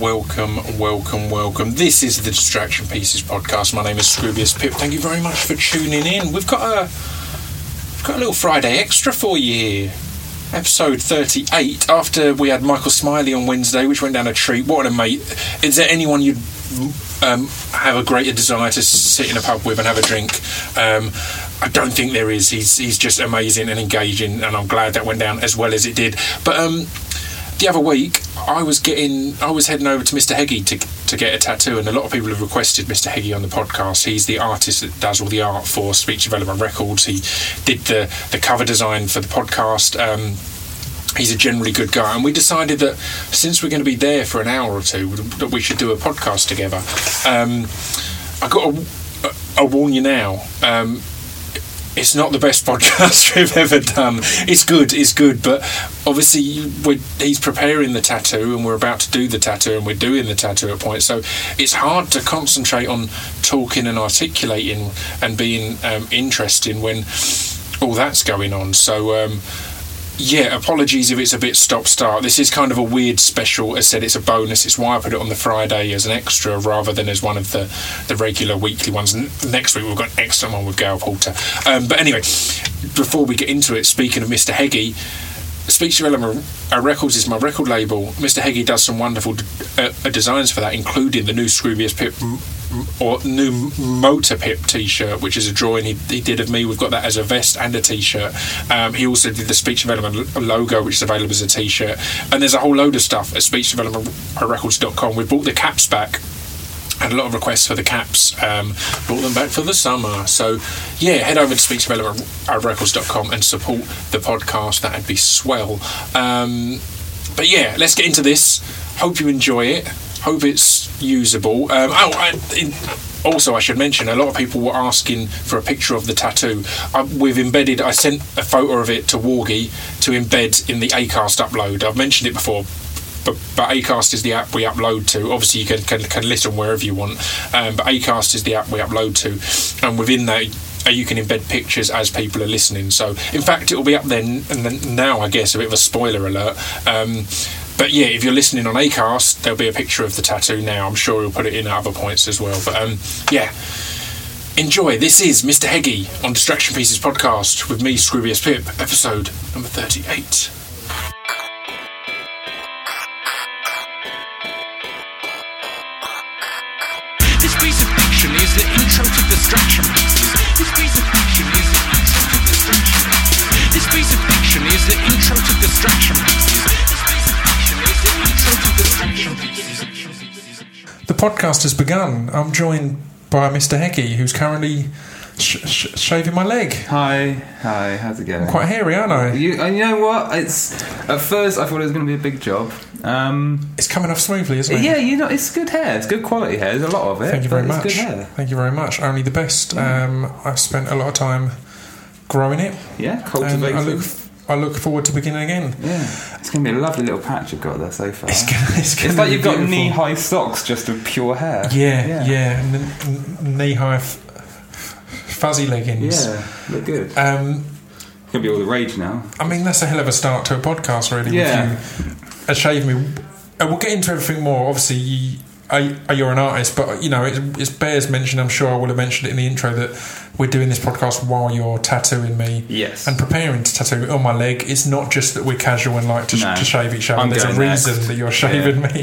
welcome, welcome, welcome. This is the Distraction Pieces podcast. My name is Scroobius Pip. Thank you very much for tuning in. We've got a we've got a little Friday extra for you here. Episode 38. After we had Michael Smiley on Wednesday, which went down a treat. What a mate! Is there anyone you'd um, have a greater desire to sit in a pub with and have a drink? Um, I don't think there is. He's he's just amazing and engaging, and I'm glad that went down as well as it did. But um, the other week, I was getting, I was heading over to Mr. Heggie to to get a tattoo, and a lot of people have requested Mr. Heggie on the podcast. He's the artist that does all the art for Speech Development Records. He did the the cover design for the podcast. Um, he's a generally good guy, and we decided that since we're going to be there for an hour or two, that we should do a podcast together. Um, I got a warn you now. Um, it's not the best podcast we've ever done. It's good, it's good, but obviously he's preparing the tattoo and we're about to do the tattoo and we're doing the tattoo at point. So it's hard to concentrate on talking and articulating and being um, interesting when all that's going on. So um, yeah, apologies if it's a bit stop start. This is kind of a weird special. As I said, it's a bonus. It's why I put it on the Friday as an extra rather than as one of the, the regular weekly ones. Next week we've got an excellent one with Gail Porter. Um, but anyway, before we get into it, speaking of Mr. Heggie, Speech Development uh, Records is my record label. Mr. Heggie does some wonderful uh, designs for that, including the new Scroobius Pip or new Motor Pip T-shirt, which is a drawing he, he, did of me. We've got that as a vest and a T-shirt. Um, he also did the Speech Development logo, which is available as a T-shirt. And there's a whole load of stuff at SpeechDevelopmentRecords.com. We bought the caps back had a lot of requests for the caps, um, brought them back for the summer. So, yeah, head over to speechdevelopmentrecords.com and support the podcast. That'd be swell. Um, but yeah, let's get into this. Hope you enjoy it. Hope it's usable. Um, oh, I, in, also, I should mention a lot of people were asking for a picture of the tattoo. I, we've embedded. I sent a photo of it to Wargy to embed in the Acast upload. I've mentioned it before but, but Acast is the app we upload to. Obviously, you can, can, can listen wherever you want, um, but Acast is the app we upload to, and within that uh, you can embed pictures as people are listening. So, in fact, it will be up there and now. I guess a bit of a spoiler alert. Um, but yeah, if you're listening on Acast, there'll be a picture of the tattoo now. I'm sure he'll put it in at other points as well. But um, yeah, enjoy. This is Mr. Heggie on Distraction Pieces podcast with me, Scroobius Pip, episode number 38. distraction. This piece of fiction is the intro to distraction. This piece of fiction is the intro to distraction. The podcast has begun. I'm joined by Mr. Heggie, who's currently sh- sh- shaving my leg. Hi, hi, how's it going? I'm quite hairy, aren't I? You, and you know what? It's at first I thought it was going to be a big job. Um, it's coming off smoothly, isn't it? Yeah, you know, it's good hair. It's good quality hair. There's a lot of it. Thank you very much. Thank you very much. Only the best. Yeah. Um, I've spent a lot of time growing it. Yeah, cultivating. I look, I look forward to beginning again. Yeah, it's going to be a lovely little patch you've got there so far. It's, gonna, it's, gonna it's like you've beautiful. got knee-high socks just of pure hair. Yeah, yeah, yeah. N- knee-high f- fuzzy leggings. Yeah, look good. Um, it's going to be all the rage now. I mean, that's a hell of a start to a podcast, really. Yeah. a shave me uh, we'll get into everything more. Obviously, you, you're an artist, but you know it, it's bears mentioned. I'm sure I will have mentioned it in the intro that we're doing this podcast while you're tattooing me, yes, and preparing to tattoo on my leg. It's not just that we're casual and like to, no, to shave each other. There's a reason that you're shaving yeah. me.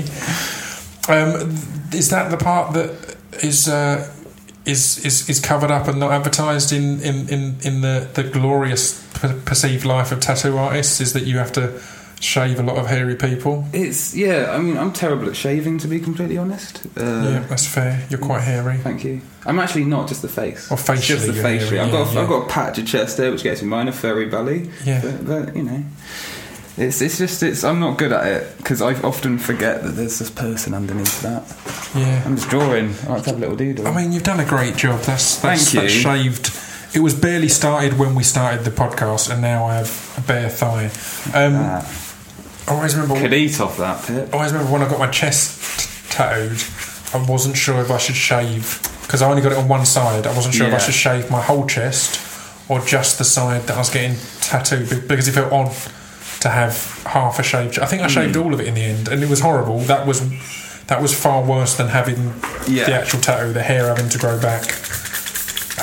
Um, is that the part that is? Uh, is, is is covered up and not advertised in, in, in, in the, the glorious perceived life of tattoo artists is that you have to shave a lot of hairy people. It's yeah. I mean, I'm terrible at shaving, to be completely honest. Uh, yeah, that's fair. You're quite hairy. Thank you. I'm actually not just the face. Or facially, just the facially. I've got yeah. I've got a patch of chest there, which gets me minor furry belly. Yeah, but, but you know. It's, it's just it's I'm not good at it because I often forget that there's this person underneath that. Yeah, I'm just drawing. I like to have a little doodle. I mean, you've done a great job. That's, that's Thank you. That's shaved. It was barely started when we started the podcast, and now I have a bare thigh. Um, ah. I always remember. Could eat off that pit. I always remember when I got my chest tattooed. I wasn't sure if I should shave because I only got it on one side. I wasn't sure yeah. if I should shave my whole chest or just the side that I was getting tattooed because it felt odd to have half a shaved. I think I shaved mm. all of it in the end, and it was horrible. That was that was far worse than having Yeah. the actual tattoo, the hair having to grow back.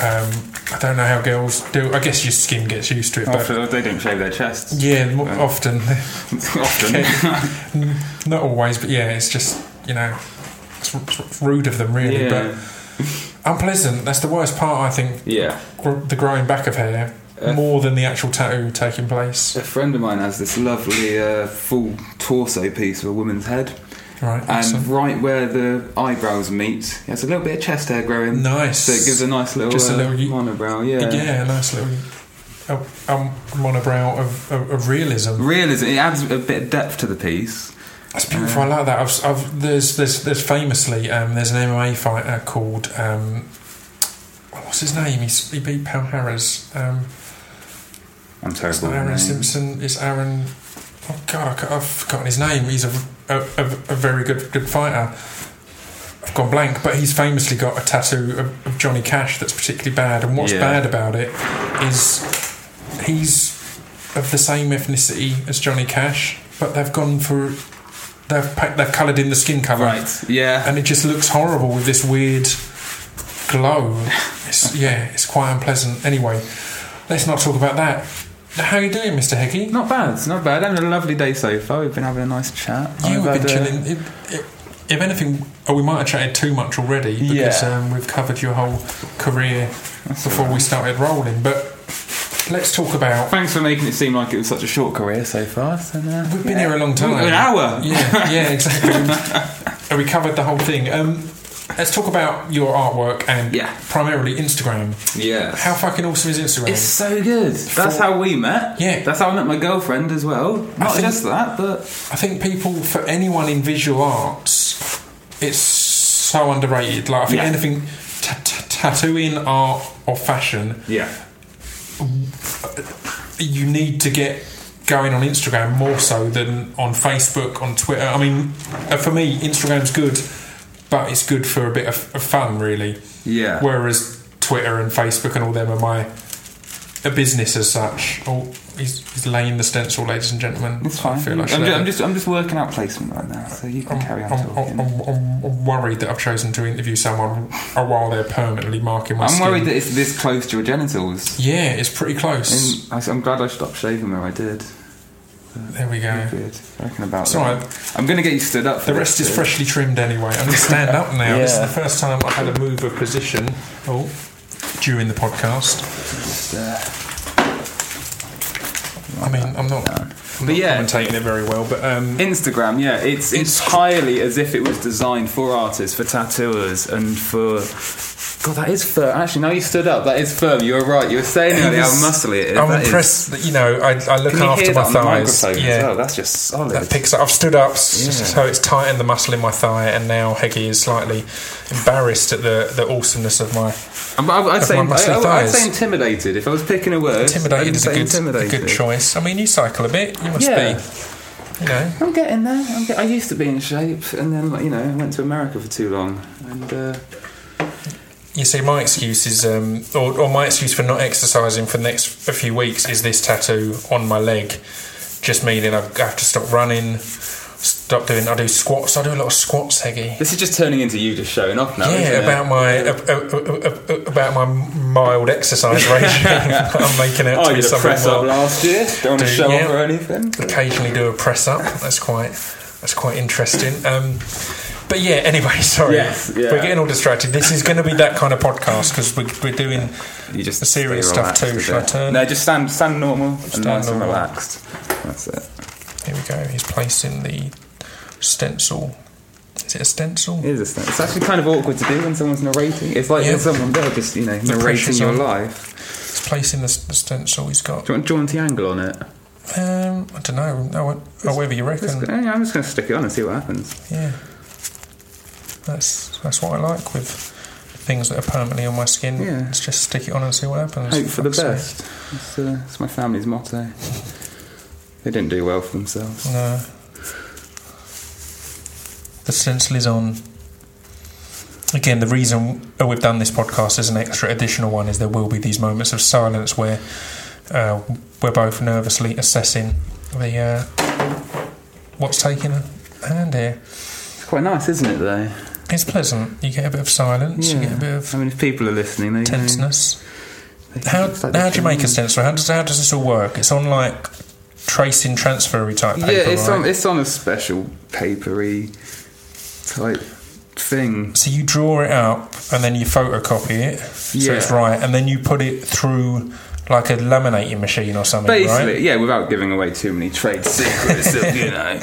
Um, I don't know how girls do. I guess your skin gets used to it, but Often they don't shave their chests. yeah, mo- often, Often. not always, but yeah, it's just you know, it's, rude of them really, yeah. but unpleasant. That's the worst part, I think. yeah. The growing back of hair Uh, more than the actual tattoo taking place. A friend of mine has this lovely uh, full torso piece of a woman's head, Right, and awesome. right where the eyebrows meet, he has a little bit of chest hair growing. nice. So it gives a nice little, Just a uh, little monobrow. Yeah. yeah, a nice little a monobrow of, of, of realism. Realism. It adds a bit of depth to the piece. That's beautiful. I like that. I've, I've, there's, there's, there's famously um, there's an MMA fighter called um, what's his name? He's, he beat Pal Harris. Um, I'm it's terrible. not Aaron. Simpson. It's Aaron. Oh God, I I've forgotten his name. He's a, a, a, a very good good fighter. I've gone blank, but he's famously got a tattoo of, of Johnny Cash that's particularly bad. And what's Yeah. bad about it is he's of the same ethnicity as Johnny Cash, but they've gone for they've they've coloured in the skin colour, Right. Yeah. and it just looks horrible with this weird glow. It's, yeah, it's quite unpleasant. Anyway, let's not talk about that. How are you doing, Mr. Heggie? Not bad. Not bad. Having a lovely day so far. We've been having a nice chat. You've been uh, chilling. If, anything, oh, we might have chatted too much already because Yeah. um, we've covered your whole career before we started rolling. But let's talk about. Thanks for making it seem like it was such a short career so far. So, uh, We've been yeah. here a long time. An hour. Yeah, yeah, exactly. and we covered the whole thing. Um, let's talk about your artwork and Yeah. primarily Instagram. Yeah. How fucking awesome is Instagram? It's so good. That's how we met. Yeah. That's how I met my girlfriend as well. Not think- just that, but I think people, for anyone in visual arts, it's so underrated. Like I think Yeah. anything t- t- tattooing, art, or fashion, yeah. you need to get going on Instagram more so than on Facebook, on Twitter. I mean, uh, for me, Instagram's good, but it's good for a bit of, of fun, really. Yeah. Whereas Twitter and Facebook and all them are my a business as such. Oh, he's, he's laying the stencil, ladies and gentlemen. It's fine. I feel like I'm, should ju- I'm just I'm just working out placement right now, so you can I'm, carry on I'm, talking. I'm, I'm, I'm worried that I've chosen to interview someone while they're permanently marking my I'm skin. worried that it's this close to your genitals. yeah, it's pretty close. And I, am glad I stopped shaving where I did. There we go. Good. I reckon about It's that. alright. I'm going to get you stood up. For The this rest is bit. freshly trimmed anyway. I'm going to stand up now. This is the first time I've had a move of position oh, during the podcast. Just, uh, I mean, I'm not, I'm But not yeah. commentating it very well, but um, Instagram, yeah, it's It's- entirely as if it was designed for artists, for tattooers, and for. God, that is firm. Actually, now you stood up, that is firm. You were right. You were saying earlier how is- muscly it is. I'm That is- impressed that, you know, I, I look Can you after hear my that on the thighs. microphone yeah. as well? That's just solid. That picks up. I've stood up, Yeah. so it's tightened the muscle in my thigh, and now Heggie is slightly embarrassed at the, the awesomeness of my. I'm- I'd, Of say, my muscly I, I'd thighs. say intimidated. If I was picking a word, Intimidated is a good, a good choice. I mean, you cycle a bit. You must Yeah. be, you know. I'm getting there. I'm get, I used to be in shape, and then you know, I went to America for too long, and uh, You see, my excuse is, um, or, or my excuse for not exercising for the next a few weeks is this tattoo on my leg, just meaning I have to stop running, stop doing. I do squats. I do a lot of squats, Heggie. this is just turning into you just showing off now. Yeah, isn't it? about my uh, uh, uh, uh, about my mild exercise regime. I'm making out Oh, to be a something press up more. last year. Don't want to Do- show yeah. off or anything. Occasionally do a press up. That's quite that's quite interesting. Um, but yeah, anyway, sorry, Yes, yeah. we're getting all distracted. This is going to be that kind of podcast because we're, we're doing You just the serious stuff too. Shall I turn? No, just stand stand normal Stand and nice and normal. relaxed. That's it. Here we go. He's placing the stencil. Is it a stencil? It is a stand. It's actually kind of awkward to do when someone's narrating. It's like Yeah. when someone they're just you know narrating your on. life. He's placing the, the stencil. He's got. Do you want a jaunty angle on it? Um, I don't know. No, however you reckon. Just- yeah, I'm just going to stick it on and see what happens. Yeah. That's that's what I like with things that are permanently on my skin. Yeah. Let's just stick it on and see what happens. Hope for the best. That's, uh, that's my family's motto. They didn't do well for themselves. No. The stencil is on. Again, the reason we've done this podcast as an extra additional one is there will be these moments of silence where uh, we're both nervously assessing the uh, what's taking a hand here. It's quite nice, isn't it? Though. It's pleasant. You get a bit of silence. You get a bit of I mean, if people are listening, they tenseness. They How like how do you make a stencil? How does how does this all work? It's on like tracing transfery type paper, Yeah, it's right? on it's on a special papery type thing. So you draw it up and then you photocopy it, yeah. so it's right, and then you put it through like a laminating machine or something, Basically, right? yeah, without giving away too many trade secrets of you know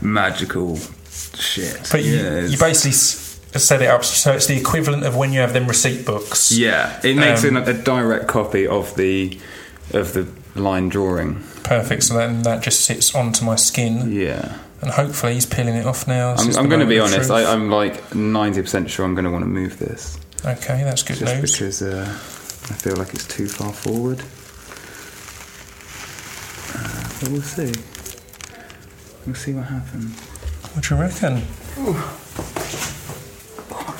magical shit. But you, yeah, it's- you basically set it up so it's the equivalent of when you have them receipt books. yeah, it makes um, it a direct copy of the of the line drawing. Perfect. So then that just sits onto my skin, Yeah, and hopefully he's peeling it off now. I'm, I'm going to be honest. I, I'm like ninety percent sure I'm going to want to move this okay, that's good just news. because uh, I feel like it's too far forward. Uh, but we'll see. We'll see what happens. What do you reckon?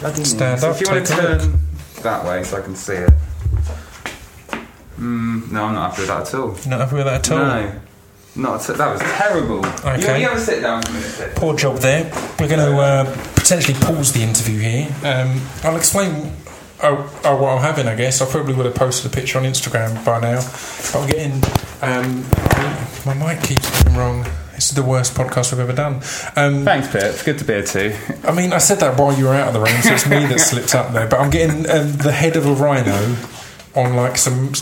Bloody Stand So up, If you want to take a look. turn that way so I can see it. Mm, no, I'm not happy with that at all. You're not happy with that at all? No, not at That was terrible. Okay. You, you ever sit down for a minute? Poor job there. We're going to uh, potentially pause the interview here. Um, I'll explain oh, oh, what I'm having, I guess. I probably would have posted a picture on Instagram by now. But I'm getting. Um, my mic keeps going wrong. This is the worst podcast we've ever done. Um, Thanks, Pip. It's good to be here too. I mean, I said that while you were out of the room, so it's me that slipped up there. But I'm getting um, the head of a rhino on like some,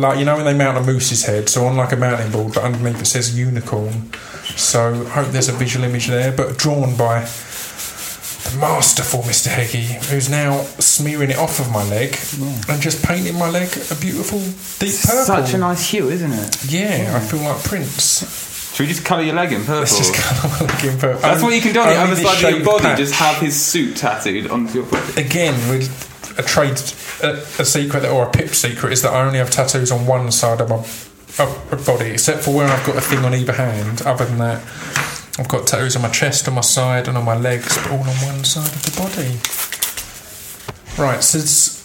like you know when they mount a moose's head, so on like a mounting board, but underneath it says unicorn. So I hope there's a visual image there, but drawn by the masterful Mr. Heggie, who's now smearing it off of my leg and just painting my leg a beautiful deep purple. Such a nice hue, isn't it? yeah, I feel like Prince. Should we just colour your leg in purple? Let's just colour my leg in purple. That's what you can do on the other side of your body. patch. Just have his suit tattooed onto your body. again with a trade a, a secret or a pip secret is that I only have tattoos on one side of my of body except for where I've got a thing on either hand other than that I've got tattoos on my chest on my side and on my legs but all on one side of the body right so it's,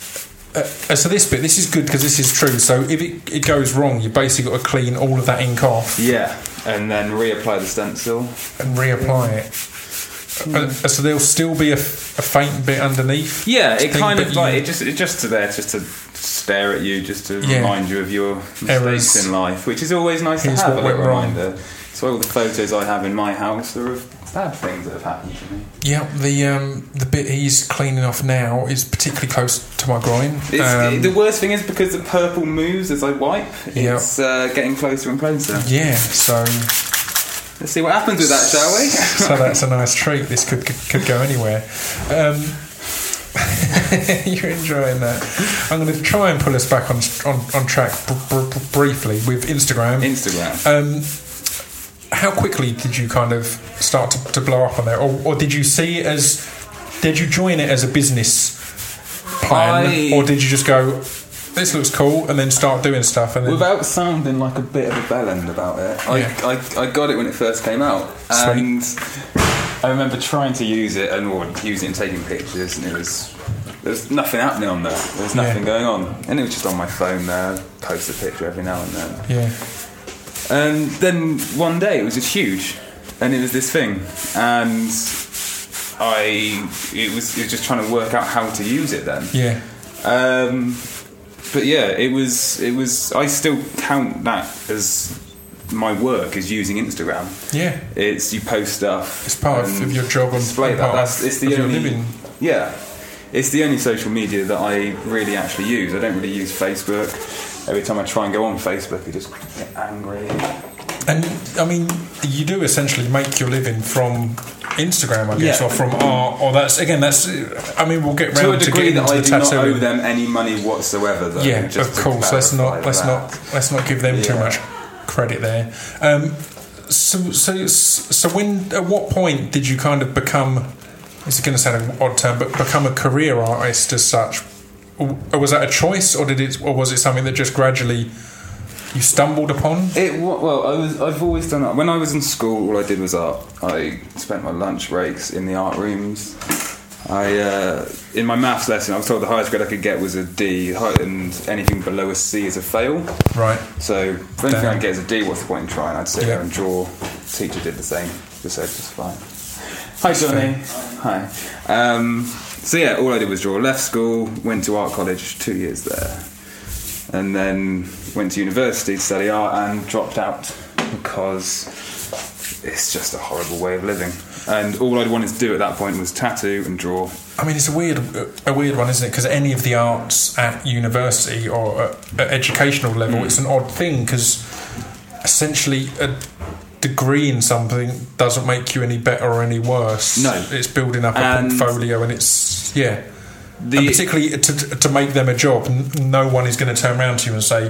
uh, uh, so this bit this is good because this is true so if it, it goes wrong you basically got to clean all of that ink off Yeah, and then reapply the stencil. and reapply it uh, so there'll still be a faint bit underneath Yeah, it Thing, kind but of like you- it just it just to there just to stare at you, just to Yeah. remind you of your mistakes Errors. in life, which is always nice Here's to have what a little wrong. reminder. So all the photos I have in my house are of bad things that have happened to me. Yeah, the um, the bit he's cleaning off now is particularly close to my groin. It's, Um, the worst thing is because the purple moves as I wipe. Yeah. It's uh, getting closer and closer. yeah, so Let's see what happens with that, shall we? so that's a nice treat. This could could, could go anywhere. Um, you're enjoying that. I'm going to try and pull us back on on, on track br- br- briefly with Instagram. Instagram. Um, how quickly did you kind of start to, to blow up on there, or, or did you see it as? Did you join it as a business plan, I- or did you just go, "This looks cool," and then start doing stuff? And then Without sounding like a bit of a bellend about it, I, Yeah. I, I got it when it first came out, Sweet. and I remember trying to use it and or using it and taking pictures, and it was there was nothing happening on there. There was nothing Yeah. going on, and it was just on my phone there. Post a picture every now and then, yeah, and then one day it was just huge, and it was this thing, and I it was it was just trying to work out how to use it then. yeah, Um, but yeah, it was. It was. I still count that as my work is using Instagram. yeah. It's you post stuff. It's part of- your job and display that. That's it's the only. Yeah, it's the only social media that I really actually use. I don't really use Facebook. Every time I try and go on Facebook, I just get angry. And I mean, you do essentially make your living from Instagram, I guess, Yeah. or from art, or that's again, that's. I mean, we'll get round To a degree getting that into I the do not owe them any money whatsoever. Though, yeah, just of course. Let's not let's that. not let's not give them too much credit there. Um, so so so when at what point did you kind of become? It's going to sound an odd term, but become a career artist as such. Or was that a choice, or did it, or was it something that just gradually you stumbled upon? It well, I was. I've always done that. When I was in school, all I did was art. I spent my lunch breaks in the art rooms. I uh, in my maths lesson, I was told the highest grade I could get was a D, and anything below a C is a fail. Right. So if anything. I get is a D, what's the point in trying? I'd sit Yeah. there and draw. Teacher did the same. Just said just fine. Hi, Johnny. Hi. Um, so yeah, all I did was draw. Left school, went to art college, two years there, and then went to university to study art and dropped out because it's just a horrible way of living. And all I'd wanted to do at that point was tattoo and draw. I mean, it's a weird, a weird one, isn't it? Because any of the arts at university or at, at educational level, Mm. it's an odd thing because essentially a degree in something doesn't make you any better or any worse. No. it's building up a And- portfolio, and it's yeah. The, and particularly to, to make them a job, no one is going to turn around to you and say,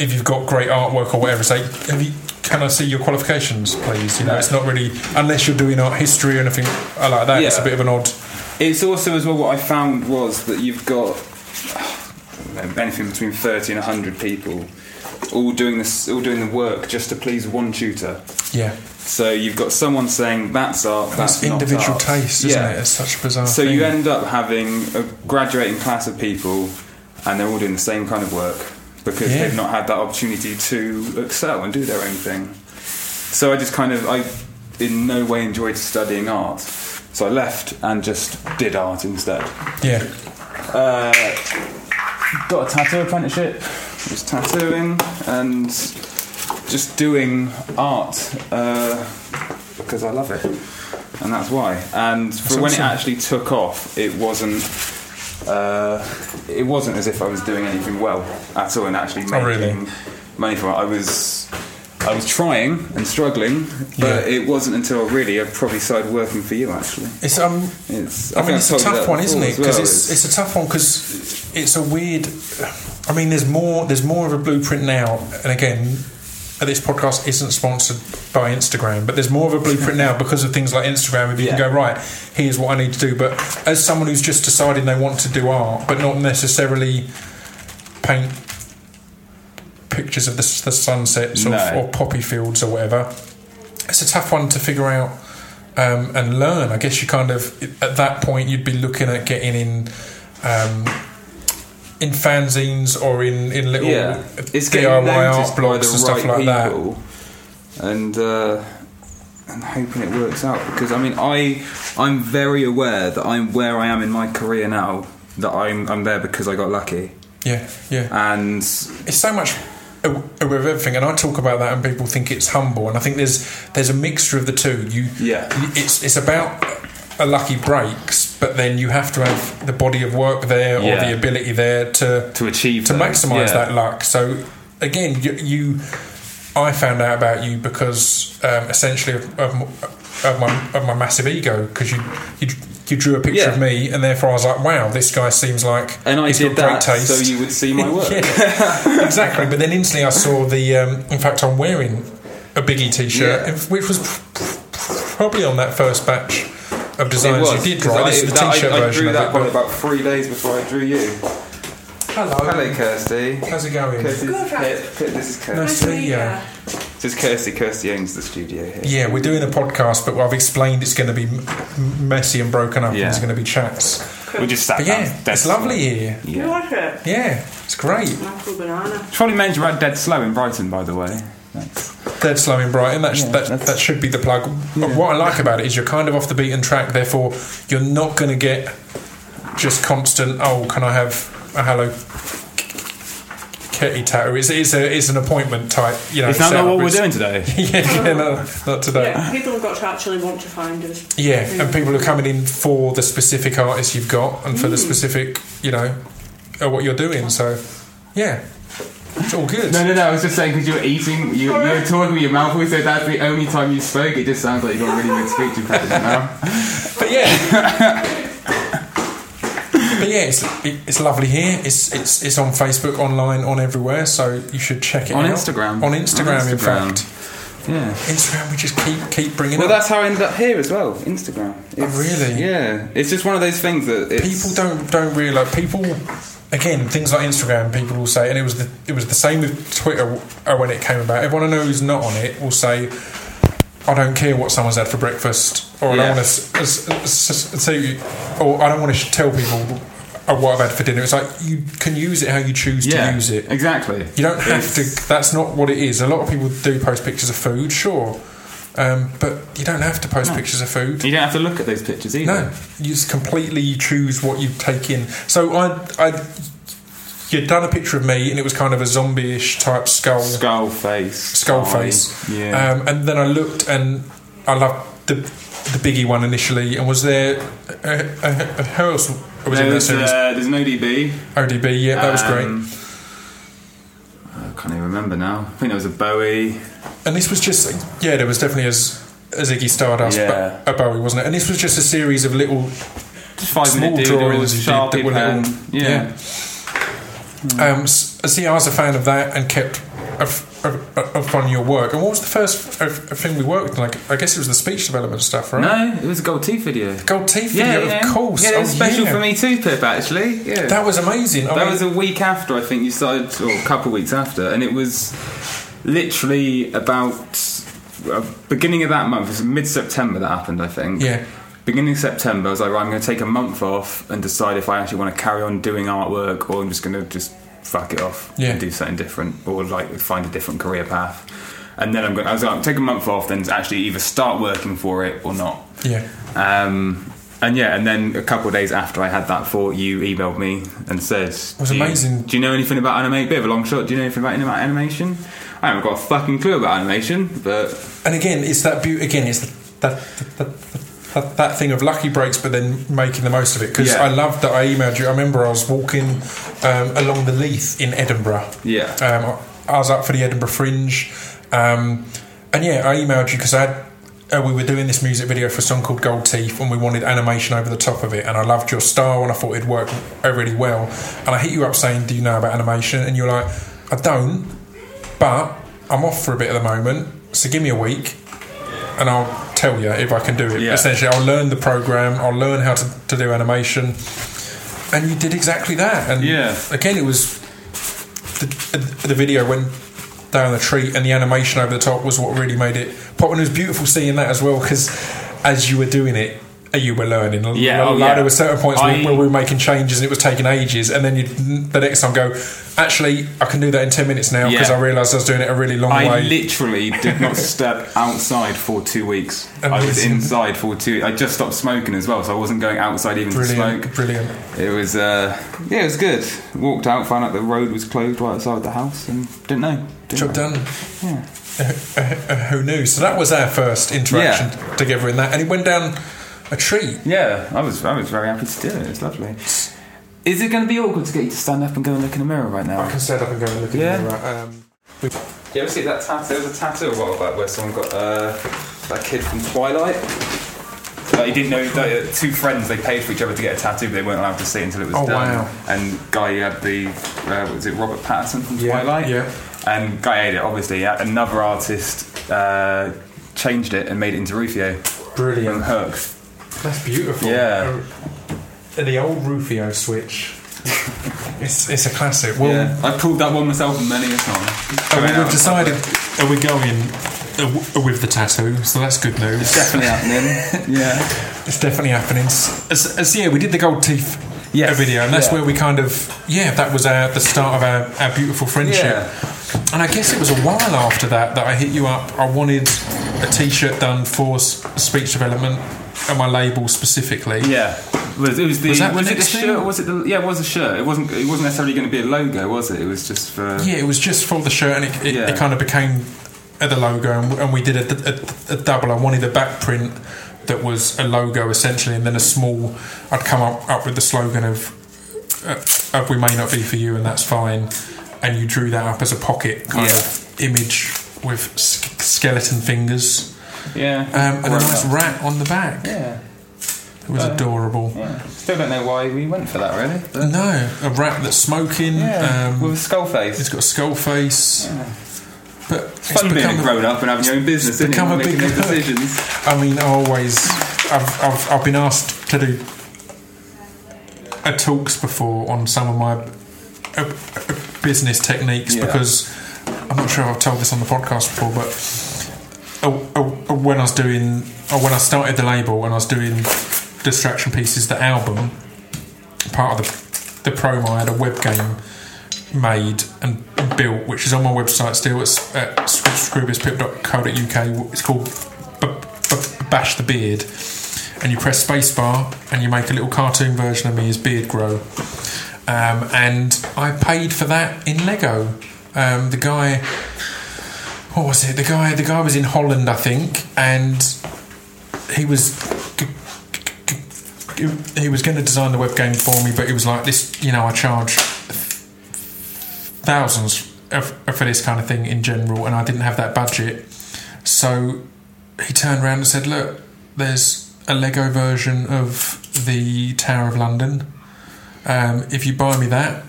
if you've got great artwork or whatever, say, you, can I see your qualifications, please? You know, No. it's not really unless you're doing art history or anything like that. It's a bit of an odd. It's also as well what I found was that you've got anything between thirty and hundred people all doing this, all doing the work just to please one tutor. Yeah, So you've got someone saying that's art, that's it's not individual art." taste, isn't Yeah. it? It's such a bizarre. So thing. you end up having a graduating class of people, and they're all doing the same kind of work because Yeah. they've not had that opportunity to excel and do their own thing. So I just kind of, I in no way enjoyed studying art. So I left and just did art instead. yeah, Uh, got a tattoo apprenticeship. Was tattooing and just doing art uh, because I love it, and that's why. And for when it actually took off, it wasn't. Uh, it wasn't as if I was doing anything well at all and actually making Oh, really? money from it. I was. I was trying and struggling, but Yeah. it wasn't until really I probably started working for you. Actually, it's um. it's. I mean, think it's a I've told you tough one, isn't it? Because it's, it's a tough one because it's a weird. I mean, there's more. There's more of a blueprint now, and again, this podcast isn't sponsored by Instagram, but there's more of a blueprint now because of things like Instagram. If you Yeah. can go right, here's what I need to do. But as someone who's just deciding they want to do art, but not necessarily paint pictures of the, the sunsets or, or poppy fields or whatever, it's a tough one to figure out um, and learn. I guess you kind of at that point you'd be looking at getting in um, in fanzines or in in little yeah, it's DIY art blogs and stuff right like that. and uh, and hoping it works out because I mean I I'm very aware that I'm where I am in my career now that I'm I'm there because I got lucky Yeah, yeah. and It's so much with everything, and I talk about that, and people think it's humble, and I think there's there's a mixture of the two. You Yeah. it's it's about a lucky breaks, but then you have to have the body of work there or Yeah. the ability there to to achieve to maximise yeah. that luck. So again, you, you I found out about you because um, essentially of, of, of my of my massive ego because you, you you drew a picture Yeah. of me and therefore I was like, wow, this guy seems like And I he's did got that great taste. so you would see my work. Yeah, exactly. But then instantly I saw the. Um, in fact, I'm wearing a Biggie T-shirt, Yeah. which was pr- pr- probably on that first batch of It designs was, you did 'cause draw. I, This is the that- T-shirt I, I version drew of that it. probably but- about three days before I drew you. Hello. Hello, Kirsty. How's it going? Kirsty, Good, Kir- Kir- this is Kirsty. Nice to meet you. This is Kirsty. Kirsty owns the studio here. Yeah, we're doing a podcast, but I've explained it's going to be m- m- messy and broken up, and there's going to be chats. We just sat But down. yeah, dead it's lovely slow. here. You Yeah. like it? Yeah, it's great. Apple banana. Probably meant you're at dead slow in Brighton, by the way. That's, Dead slow in Brighton. That, sh- Yeah, that, that should be the plug. But What I like about it is you're kind of off the beaten track. Therefore, you're not going to get just constant. Oh, can I have a hello kitty tattoo? It's, it's a it's an appointment type. You know, is that setup. not what we're doing today? yeah, yeah, no, not today. Yeah, people have got to actually want to find us. Yeah, and people are coming in for the specific artist you've got and for the specific, you know, uh, what you're doing. So, yeah, it's all good. No, no, no. I was just saying because you were eating, you, you were talking with your mouth. We said that's the only time you spoke. It just sounds like you got a really good speech impediment now. But yeah. But yeah, it's, it, it's lovely here. It's it's it's on Facebook, online, on everywhere. So you should check it On out. Instagram. On Instagram, On in fact. Yeah. Instagram, we just keep keep bringing Well, up. that's how I ended up here as well. Instagram. Oh, it's- really? Yeah. It's just one of those things that people don't don't realise people again things like Instagram people will say and it was the it was the same with Twitter uh, when it came about. Everyone I know who's not on it will say I don't care what someone's had for breakfast or I don't want to say or I don't want to tell people uh, what I've had for dinner. It's like you can use it how you choose to use it. Exactly. you don't have It's- to that's not what it is. A lot of people do post pictures of food sure Um, but you don't have to post No. pictures of food. You don't have to look at those pictures either. No, you just completely choose what you take in. So I, I, you'd done a picture of me, and it was kind of a zombie-ish type skull, Skull face. skull eye, face. Yeah. Um, and then I looked, and I loved the the biggie one initially. And was there uh, uh, uh, who else was in that there's, series? uh, there's an ODB. ODB, yeah, that was great. Um, I can't even remember now. I think there was a Bowie. And this was just yeah, there was definitely as a Ziggy Stardust, Yeah. but a Bowie, wasn't it? And this was just a series of little Just five Small minute drawings you did that were little- yeah. Um, s- see, I was a fan of that and kept a, f- a, a- a fun of your work. And what was the first thing we worked on? Like, I guess it was the speech development stuff, right? No, it was a gold teeth video. Gold teeth Yeah, video, yeah. of course. Yeah, it was Oh, special yeah. for me too, Pip. Actually, yeah. That was amazing. I That mean, was a week after I think you started, or a couple of weeks after, and it was literally about uh, beginning of that month. It was mid September that happened, I think. yeah, Beginning of September, I was like, right, I'm going to take a month off and decide if I actually want to carry on doing artwork or I'm just going to just fuck it off Yeah. and do something different or like find a different career path. And then I'm going. I was like, take a month off, then actually either start working for it or not. yeah. Um, and yeah, and then a couple of days after I had that thought, you emailed me and said, "It was amazing. Do you know anything about animation? Bit of a long shot. Do you know anything about, about animation? I haven't got a fucking clue about animation, but And again, it's that beauty. Again, it's that that, that, that that thing of lucky breaks, but then making the most of it. Because Yeah. I loved that I emailed you. I remember I was walking um, along the Leith in Edinburgh. yeah, Um, I was up for the Edinburgh Fringe, um, and yeah, I emailed you because I had, uh, we were doing this music video for a song called Gold Teeth, and we wanted animation over the top of it. And I loved your style, and I thought it'd work uh, really well. And I hit you up saying, "Do you know about animation?" And you're like, "I don't, but I'm off for a bit at the moment, so give me a week, and I'll tell you if I can do it." Yeah. Essentially, I'll learn the program, I'll learn how to, to do animation, and you did exactly that. And Yeah. again, it was the, the video went down the tree and the animation over the top was what really made it pop and it was beautiful seeing that as well because as you were doing it you were learning Yeah, oh, yeah. there were certain points I- where, we were making changes and it was taking ages and then you the next time go actually I can do that in 10 minutes now because Yeah. I realised I was doing it a really long I way I literally did not step outside for two weeks. I was inside for two. I just stopped smoking as well, so I wasn't going outside even to brilliant smoke. brilliant It was, uh, yeah, it was good. Walked out, found out the road was closed right outside the house, and didn't know. Job done Yeah. uh, uh, who knew so that was our first interaction together in that and it went down a treat Yeah, I was I was very happy to do it. It's lovely. Is it going to be awkward to get you to stand up and go and look in the mirror right now? I can stand up and go and look at Yeah. the mirror. Um, You ever see that tattoo? There was a tattoo a while back where someone got uh, that kid from Twilight. Like he didn't know that uh, two friends they paid for each other to get a tattoo, but they weren't allowed to see it until it was Oh, done. wow. And Guy had the uh, was it Robert Pattinson from Yeah, Twilight? yeah. And Guy ate it. Obviously, another artist uh, changed it and made it into Rufio brilliant Hook. That's beautiful. Yeah. Uh, the old Rufio switch. it's, it's a classic. Well, yeah, I pulled that one myself many a time. uh, well, out. we've decided are we going uh, w- with the tattoo, so that's good news. It's definitely happening. yeah. It's definitely happening. As, as, yeah, we did the gold teeth Yes, uh, video, and that's yeah. where we kind of yeah, that was our, the start of our, our beautiful friendship. Yeah. And I guess it was a while after that that I hit you up. I wanted a T-shirt done for s- speech development and my label specifically. Yeah. Was, it was the Was that was it the shirt? Or was it the yeah? It was a shirt. It wasn't. It wasn't necessarily going to be a logo, was it? It was just for Yeah, it was just for the shirt, and it, it, Yeah. it kind of became the logo, and, and we did a, a, a double. I wanted a back print that was a logo essentially, and then a small. I'd come up, up with the slogan of, uh, of "We may not be for you, and that's fine," and you drew that up as a pocket kind Yeah. of image with sk- skeleton fingers yeah. um, and a nice up. rat on the back. Yeah. It was Uh, adorable. Yeah. Still don't know why we went for that really. But No, a rat that's smoking. yeah. Um, with a skull face. it's got a skull face. But It's fun being a grown up and having your own business, isn't it? a big- decisions. I mean, I always, I've, I've, I've been asked to do uh, talks before on some of my uh, business techniques Yeah. because I'm not sure if I've told this on the podcast before, but uh, uh, when I was doing, when I started the label, when I was doing distraction pieces, the album, part of the, the promo, I had a web game made and built, which is on my website still. It's at scroobiuspip.co.uk. It's called b- bash the beard, and you press spacebar, and you make a little cartoon version of me as beard grow. Um, and I paid for that in Lego. Um, the guy, what was it? The guy, the guy was in Holland, I think, and he was he was going to design the web game for me, but he was like, "This, you know, I charge thousands for this kind of thing in general, and I didn't have that budget." So he turned around and said, "Look, there's a Lego version of the Tower of London. Um, if you buy me that,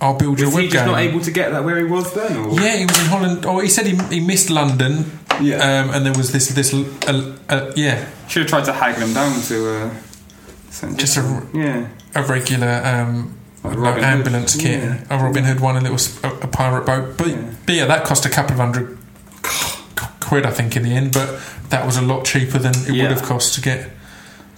I'll build your Was web he just game." not able to get that where he was then? Or? yeah, he was in Holland. Or he said he, he missed London. Yeah. Um, and there was this this uh, uh, yeah Should have tried to haggle him down to uh, Just a- yeah. a regular um, Like like Robin Hood. ambulance kit, Yeah. a Robin Hood one, a little a, a pirate boat. But Yeah. but yeah, that cost a couple of hundred quid, I think, in the end. But that was a lot cheaper than it Yeah. would have cost to get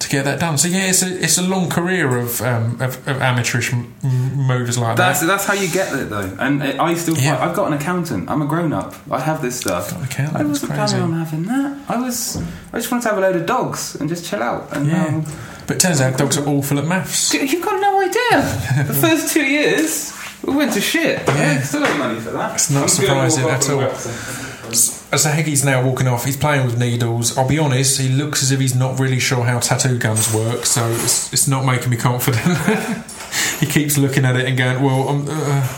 to get that done. So yeah, it's a it's a long career of um, of, of amateurish m- m- moves like That's that. that's how you get it though, and I still. Yeah. I've got an accountant. I'm a grown up. I have this stuff. Got an accountant, I wasn't crazy. planning on having that. I was. I just wanted to have a load of dogs and just chill out. And Yeah, um, but it turns out dogs are awful at maths. you've got no idea. the first two years we went to shit. Yeah. still no money for that. It's not I'm surprising at all. Website. As Heggie's now walking off, he's playing with needles. I'll be honest, he looks as if he's not really sure how tattoo guns work, so it's, it's not making me confident. he keeps looking at it and going, "Well, I'm uh,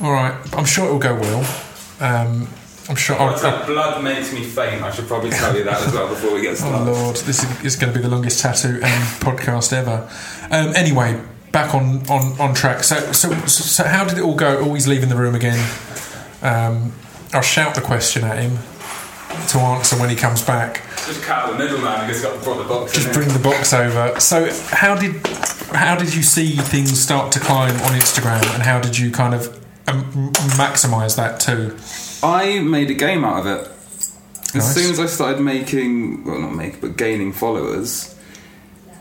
all right. I'm sure it'll go well. Um, I'm sure." I'll, that? blood makes me faint. I should probably tell you that as well before we get started. Oh started. Lord, this is, is going to be the longest tattoo and podcast ever. Um, anyway, back on, on, on track. So, so so how did it all go? Always leaving the room again. Um, I'll shout the question at him to answer when he comes back. Just cut out the middleman who just got brought the box. Just in bring the box over. So, how did how did you see things start to climb on Instagram, and how did you kind of um, maximise that too? I made a game out of it. As Nice. soon as I started making, well, not making, but gaining followers,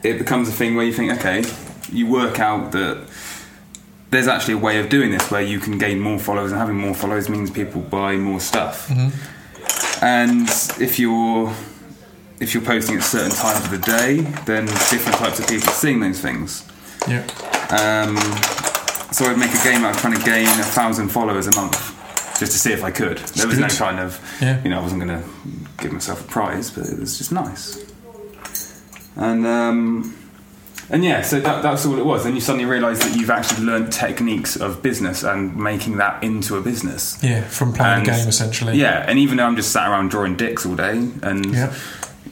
it becomes a thing where you think, okay, you work out that there's actually a way of doing this where you can gain more followers, and having more followers means people buy more stuff. And if you're if you're posting at certain times of the day, then different types of people are seeing those things. Yeah, Um, so I'd make a game out of trying to gain a thousand followers a month, just to see if I could. There was no kind of, Yeah. you know, I wasn't going to give myself a prize, but it was just nice. And um, and yeah, so that, that's all it was. Then you suddenly realise that you've actually learned techniques of business and making that into a business. yeah, from playing And- the game essentially. Yeah, and even though I'm just sat around drawing dicks all day and Yeah.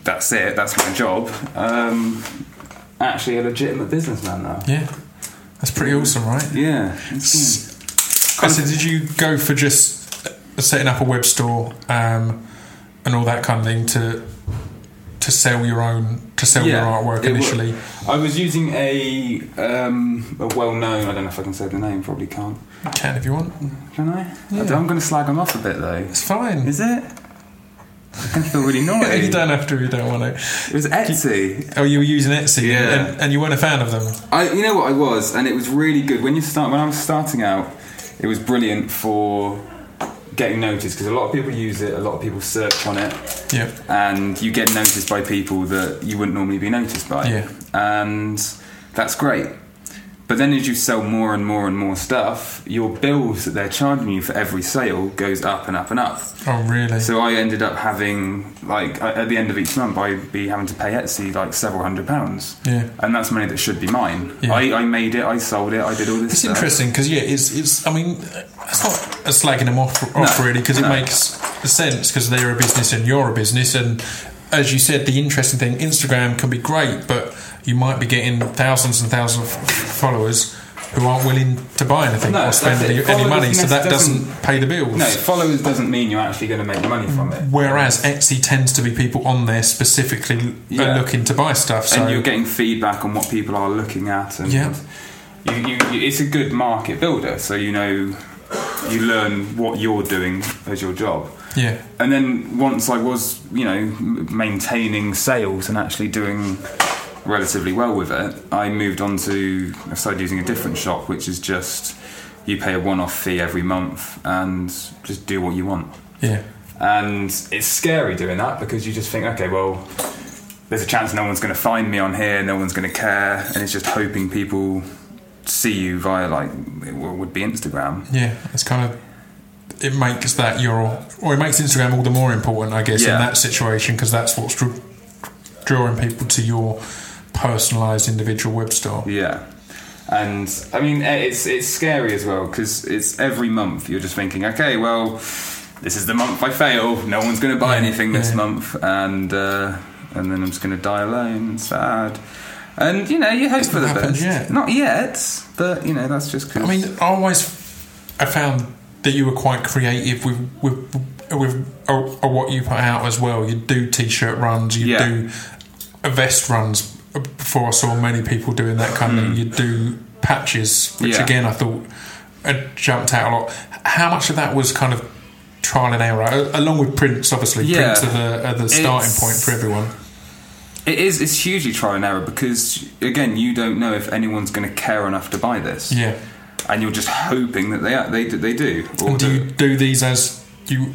that's it, that's my job. Um, actually, a legitimate businessman now. yeah, that's pretty awesome, right? Yeah. So did you go for just setting up a web store um, and all that kind of thing to to sell your own to sell your artwork initially? I was using a um, a well-known. I don't know if I can say the name. Probably can't. You can if you want. Can I? Yeah. I am going to slag them off a bit though. It's fine. Is it? I can feel really naughty. you don't have to. if You don't want to. It was Etsy. Oh, you were using Etsy, Yeah. and, and you weren't a fan of them. I, you know what I was, and it was really good when you start. When I was starting out, it was brilliant for getting noticed because a lot of people use it. A lot of people search on it. Yeah, and you get noticed by people that you wouldn't normally be noticed by. Yeah. And that's great. But then as you sell more and more and more stuff, your bills that they're charging you for every sale goes up and up and up. Oh, really? So I ended up having like at the end of each month I'd be having to pay Etsy like several hundred pounds. Yeah. And that's money that should be mine. Yeah. I, I made it, I sold it, I did all this It's stuff. interesting because yeah, it's it's. I mean, it's not a slagging them off, off No, really because it makes sense because they're a business and you're a business and as you said, the interesting thing, Instagram can be great, but you might be getting thousands and thousands of followers who aren't willing to buy anything No, or spend any, any money, so that doesn't- doesn't pay the bills. No, followers doesn't mean you're actually going to make money from it. Whereas Etsy tends to be people on there specifically Yeah. looking to buy stuff. So and you're getting feedback on what people are looking at, and Yeah. you, you, you, it's a good market builder. So you know, you learn what you're doing as your job. yeah, And then once I was, you know, maintaining sales and actually doing relatively well with it, I moved on to I started using a different shop, which is just you pay a one-off fee every month and just do what you want. yeah, and it's scary doing that because you just think, okay, well, there's a chance no one's going to find me on here, no one's going to care, and it's just hoping people see you via like it would be Instagram. Yeah, it's kind of it makes that your or it makes Instagram all the more important, I guess, Yeah. in that situation because that's what's drawing people to your personalised individual web store. Yeah. And I mean, eh, it's it's scary as well because it's every month you're just thinking, okay, well, this is the month I fail. No one's going to buy anything this yeah. month, and uh, and then I'm just going to die alone and sad. And you know, you hope for the best. yet. Not yet, but you know, that's just. Cause I mean, I always I found that you were quite creative with with with uh, uh, what you put out as well. You do t-shirt runs, you Yeah. do vest runs. Before I saw many people doing that kind of thing, you do patches, which Hmm. Yeah. again I thought had jumped out a lot. How much of that was kind of trial and error, Uh, along with prints? Obviously, Yeah. prints are the, are the starting It's- point for everyone. it is. It's hugely trial and error because again, you don't know if anyone's going to care enough to buy this. Yeah. And you're just hoping that they they they do. Or And do you do these as you?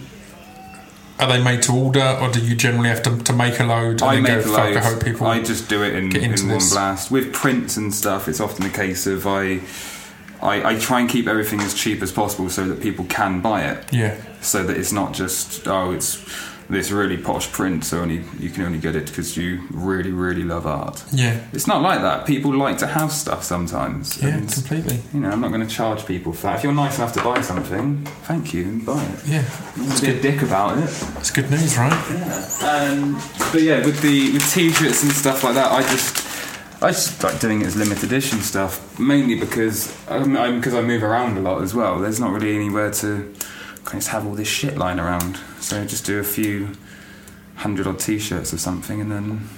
Are they made to order, or do you generally have to, to make a load and I then make go? Fuck, I loads. hope people. I just do it in, in one this. blast. With prints and stuff, it's often the case of I, I, I try and keep everything as cheap as possible so that people can buy it. yeah, So that it's not just oh, it's this really posh print, so only you can only get it because you really, really love art. yeah, It's not like that. People like to have stuff sometimes. yeah, and, completely. you know, I'm not going to charge people for that. If you're nice enough to buy something, thank you and buy it. Yeah, Don't be a dick about it. it's good news, right? Um, but yeah, with the with t-shirts and stuff like that, I just I just like doing it as limited edition stuff, mainly because um, I'm because I move around a lot as well. There's not really anywhere to of just have all this shit lying around, so just do a few hundred odd t-shirts or something, and then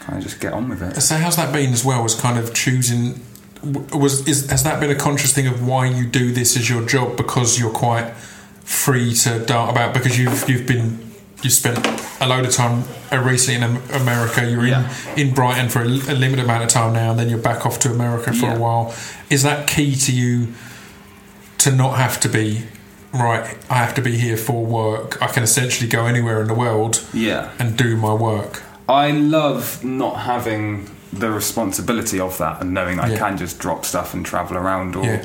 kind of just get on with it. So how's that been as well? As kind of choosing was is has that been a conscious thing of why you do this as your job because you're quite free to dart about because you've you've been you spent a load of time uh, recently in America. You're Yeah. in in Brighton for a, a limited amount of time now, and then you're back off to America for Yeah. a while. Is that key to you to not have to be right? I have to be here for work. I can essentially go anywhere in the world Yeah. and do my work. I love not having the responsibility of that and knowing I Yeah. can just drop stuff and travel around or Yeah.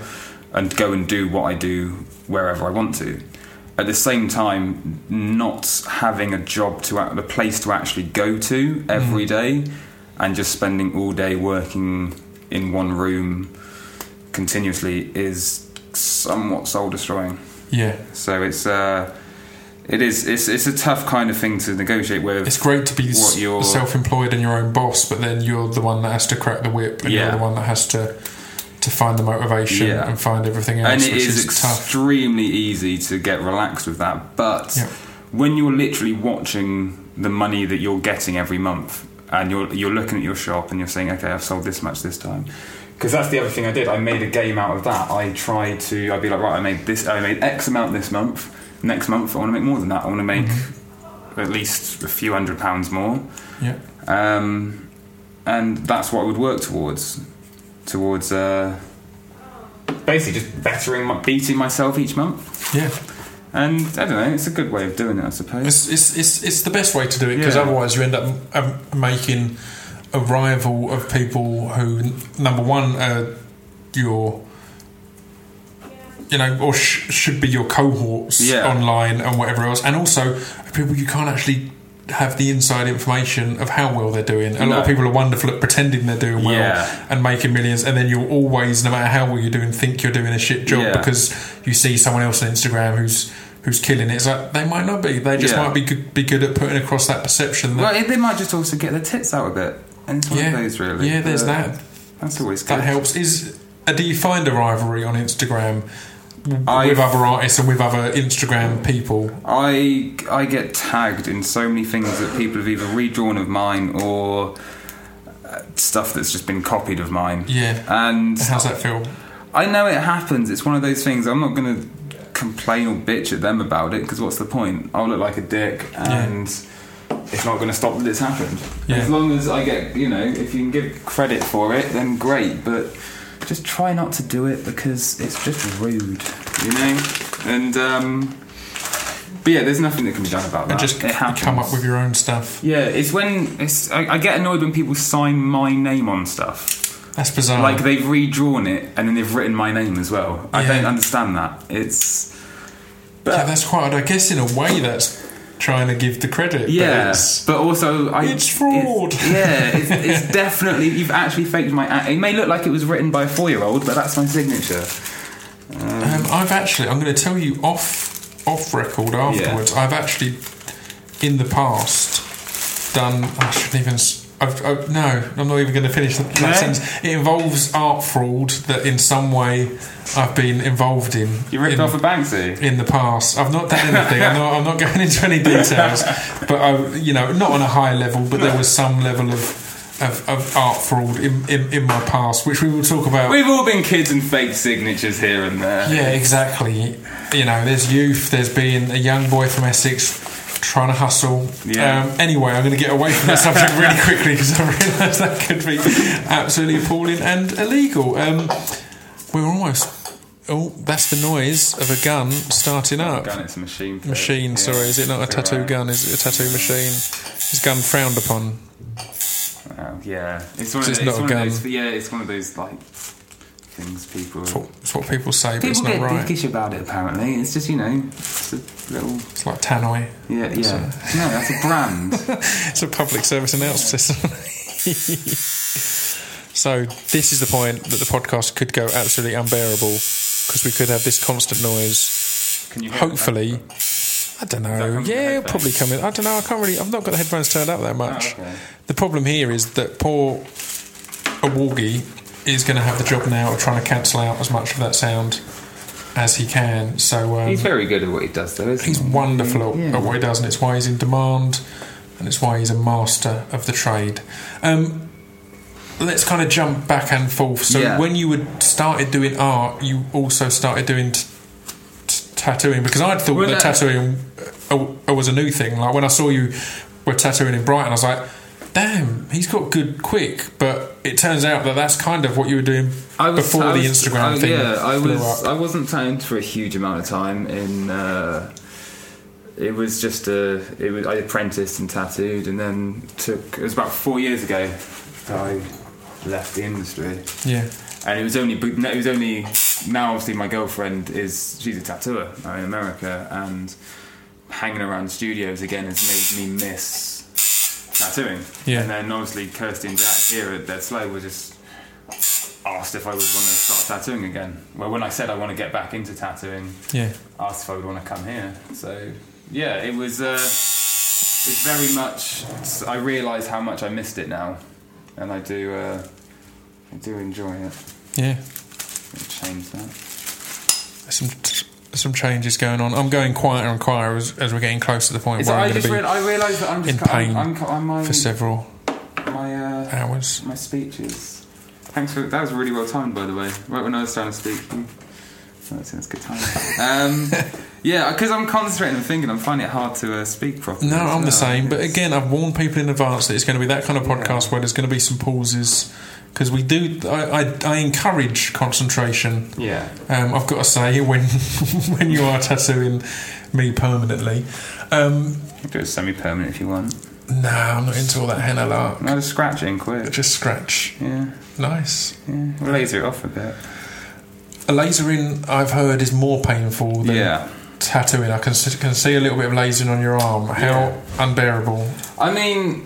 and go and do what I do wherever I want to. At the same time, not having a job to a place to actually go to every mm. day and just spending all day working in one room continuously is somewhat soul destroying. Yeah. So it's uh, it is it's it's a tough kind of thing to negotiate with. It's great to be s- What you're- self-employed and your own boss, but then you're the one that has to crack the whip, and Yeah. you're the one that has to to find the motivation Yeah. and find everything else, and it which is, is, tough. extremely easy to get relaxed with that. But Yeah. when you're literally watching the money that you're getting every month, and you're you're looking at your shop and you're saying, okay, I've sold this much this time. Because that's the other thing I did. I made a game out of that. I tried to. I'd be like, right, I made this. I made X amount this month. Next month, I want to make more than that. I want to make Mm-hmm. at least a few hundred pounds more. Yeah, um, and that's what I would work towards. Towards uh, basically just bettering, my, beating myself each month. yeah. And I don't know, it's a good way of doing it, I suppose. It's it's it's, it's the best way to do it because Yeah. otherwise you end up um, making a rival of people who number one uh, your you know or sh- should be your cohorts Yeah. online and whatever else, and also people you can't actually have the inside information of how well they're doing. A lot of people are wonderful at pretending they're doing well Yeah. and making millions, and then you'll always, no matter how well you're doing, think you're doing a shit job Yeah. because you see someone else on Instagram who's who's killing it. It's like they might not be. They just might be good, be good at putting across that perception. That, well, they might just also get their tits out a bit. And it's one yeah, of those, really. yeah. There's that. That's always good. That helps. Is uh, do you find a rivalry on Instagram I've- with other artists and with other Instagram people? I I get tagged in so many things that people have either redrawn of mine or uh, stuff that's just been copied of mine. Yeah. And How's that feel? I know it happens. It's one of those things. I'm not going to complain or bitch at them about it because what's the point? I'll look like a dick and it's not going to stop that it's happened. Yeah. As long as I get, you know, if you can give credit for it, then great. But just try not to do it because it's just rude, you know? And, um, but yeah, there's nothing that can be done about that. and just come up with your own stuff. Yeah, it's when it's. I, I get annoyed when people sign my name on stuff. That's bizarre. Like they've redrawn it and then they've written my name as well. I Yeah. don't understand that. It's. yeah, that's quite. I guess in a way that's trying to give the credit. but Yeah, it's- but also I, It's fraud. it's- yeah, it's, it's definitely you've actually faked my. It may look like it was written by a four-year-old, but that's my signature. Um, I've actually, I'm going to tell you off off record afterwards. I've actually, in the past, done. I shouldn't even. I've, i no, I'm not even going to finish that No? sentence. It involves art fraud that, in some way, I've been involved in. You ripped in, off a Banksy. in the past. I've not done anything. I'm not, I'm not going into any details, but I, you know, not on a high level, but there was some level of. Of, of art fraud in, in, in my past, which we will talk about We've all been kids and fake signatures here and there. Yeah, exactly. You know, there's youth, there's being a young boy from Essex trying to hustle. Yeah. Um, anyway, I'm going to get away from that subject really quickly because I realise that could be absolutely appalling and illegal. Um, we were almost. Oh, that's the noise of a gun starting up. Gun, it's a machine. for. Machine, Yeah, sorry, is it not a tattoo alright. gun? Is it a tattoo machine? Is gun frowned upon? Oh, yeah, it's one of It's those. not a one gun. Of those, yeah, it's one of those like things people. It's what, it's what people say, but People it's not get dickish about it. Apparently, it's just you know, it's a little. It's like Tannoy. Yeah, yeah. No, that's a brand. It's a public service announcement system. so this is the point that the podcast could go absolutely unbearable because we could have this constant noise. Can you? hear Hopefully, I don't know. come from the Yeah, probably coming. I don't know. I can't really. I've not got the headphones turned up that oh, much. Oh, okay. The problem here is that poor Awargi is going to have the job now of trying to cancel out as much of that sound as he can. So um, He's very good at what he does, though. Isn't He's he? wonderful Yeah. at what he does, and it's why he's in demand, and it's why he's a master of the trade. Um, let's kind of jump back and forth. So, Yeah. when you would started doing art, you also started doing t- t- tattooing because I'd thought Well, that that- tattooing uh, was a new thing. Like when I saw you were tattooing in Brighton, I was like. Damn, he's got good quick, but it turns out that that's kind of what you were doing I was, before I the was- Instagram I- thing. Yeah, I was. up. I wasn't tattooed for a huge amount of time. In uh, it was just a. It was. I apprenticed and tattooed, and then took. It was about four years ago that I left the industry, yeah, and it was only. It was only now. Obviously, my girlfriend is. She's a tattooer uh, in America, and hanging around studios again has made me miss tattooing. Yeah. And then obviously Kirsty and Jack here at Dead Slow were just asked if I would want to start tattooing again. Well, when I said I want to get back into tattooing, yeah. asked if I would want to come here. So yeah, it was. Uh, it's very much. I realise how much I missed it now, and I do. Uh, I do enjoy it. Yeah. Change that. Some there's some changes going on. I'm going quieter and quieter as, as we're getting close to the point It's, where I'm going to be real, I realise that I'm just in cu- pain I'm, I'm, I'm, my, for several my uh, hours. my speeches. Thanks for that was really well timed, by the way. Right when I was trying to speak. you- Oh, that's, that's good time. um, yeah, because I'm concentrating and thinking, I'm finding it hard to uh, speak properly. No, I'm the same. But again, I've warned people in advance that it's going to be that kind of podcast where there's going to be some pauses because we do. I, I, I encourage concentration. yeah, Um, I've got to say when when you are tattooing me permanently. Um, you can do it semi-permanent if you want. no, I'm not into all that henna lark. No, just scratching quick. Just scratch. Yeah, Nice. yeah. We'll laser it off a bit. A lasering, I've heard, is more painful than Yeah. tattooing. I can, s- can see a little bit of lasering on your arm. How Yeah. unbearable. I mean,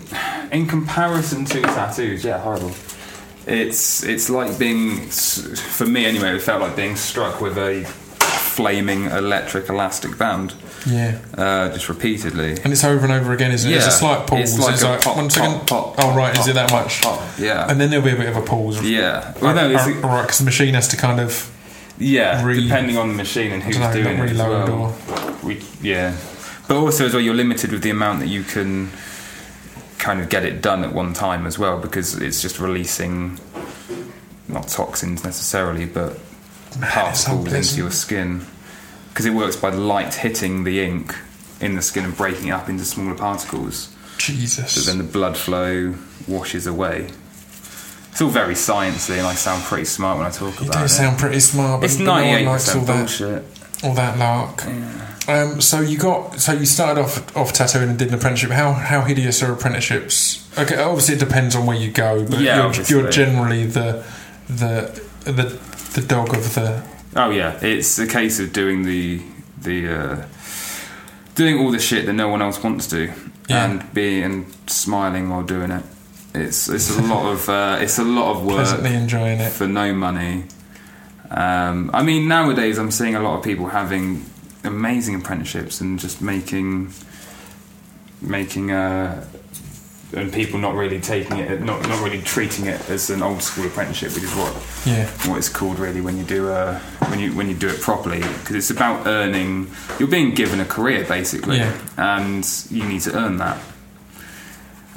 in comparison to tattoos, yeah, horrible. It's it's like being, for me anyway, it felt like being struck with a flaming electric elastic band, Yeah. uh, just repeatedly. And it's over and over again, isn't it? Yeah. It's a slight pause. It's like a pop, one second. pop, pop, oh, right, is it that much? yeah. And then there'll be a bit of a pause. Yeah. Well, no, it's, all right, because the machine has to kind of. yeah, re- depending on the machine and who's dunno, doing it as well. We, yeah, but also as well, you're limited with the amount that you can kind of get it done at one time as well, because it's just releasing not toxins necessarily, but particles into your skin, because it works by the light hitting the ink in the skin and breaking it up into smaller particles. Jesus. But then the blood flow washes away. It's all very sciencey, and I sound pretty smart when I talk you about it. You do sound pretty smart, but It's but no one ninety-eight percent that. bullshit. All that lark. Um, so you got so you started off off tattooing and did an apprenticeship. How how hideous are apprenticeships? Okay, obviously it depends on where you go, but Yeah, you're, you're generally the the the the dog of the Oh yeah, it's a case of doing the the uh, doing all the shit that no one else wants to, Yeah. and being and smiling while doing it. It's it's a lot of uh, it's a lot of work pleasantly enjoying it. for no money. Um, I mean, nowadays I'm seeing a lot of people having amazing apprenticeships and just making making uh, and people not really taking it, not not really treating it as an old school apprenticeship, which is what Yeah, what it's called really when you do uh, when you when you do it properly because it's about earning. You're being given a career basically, Yeah. and you need to earn that.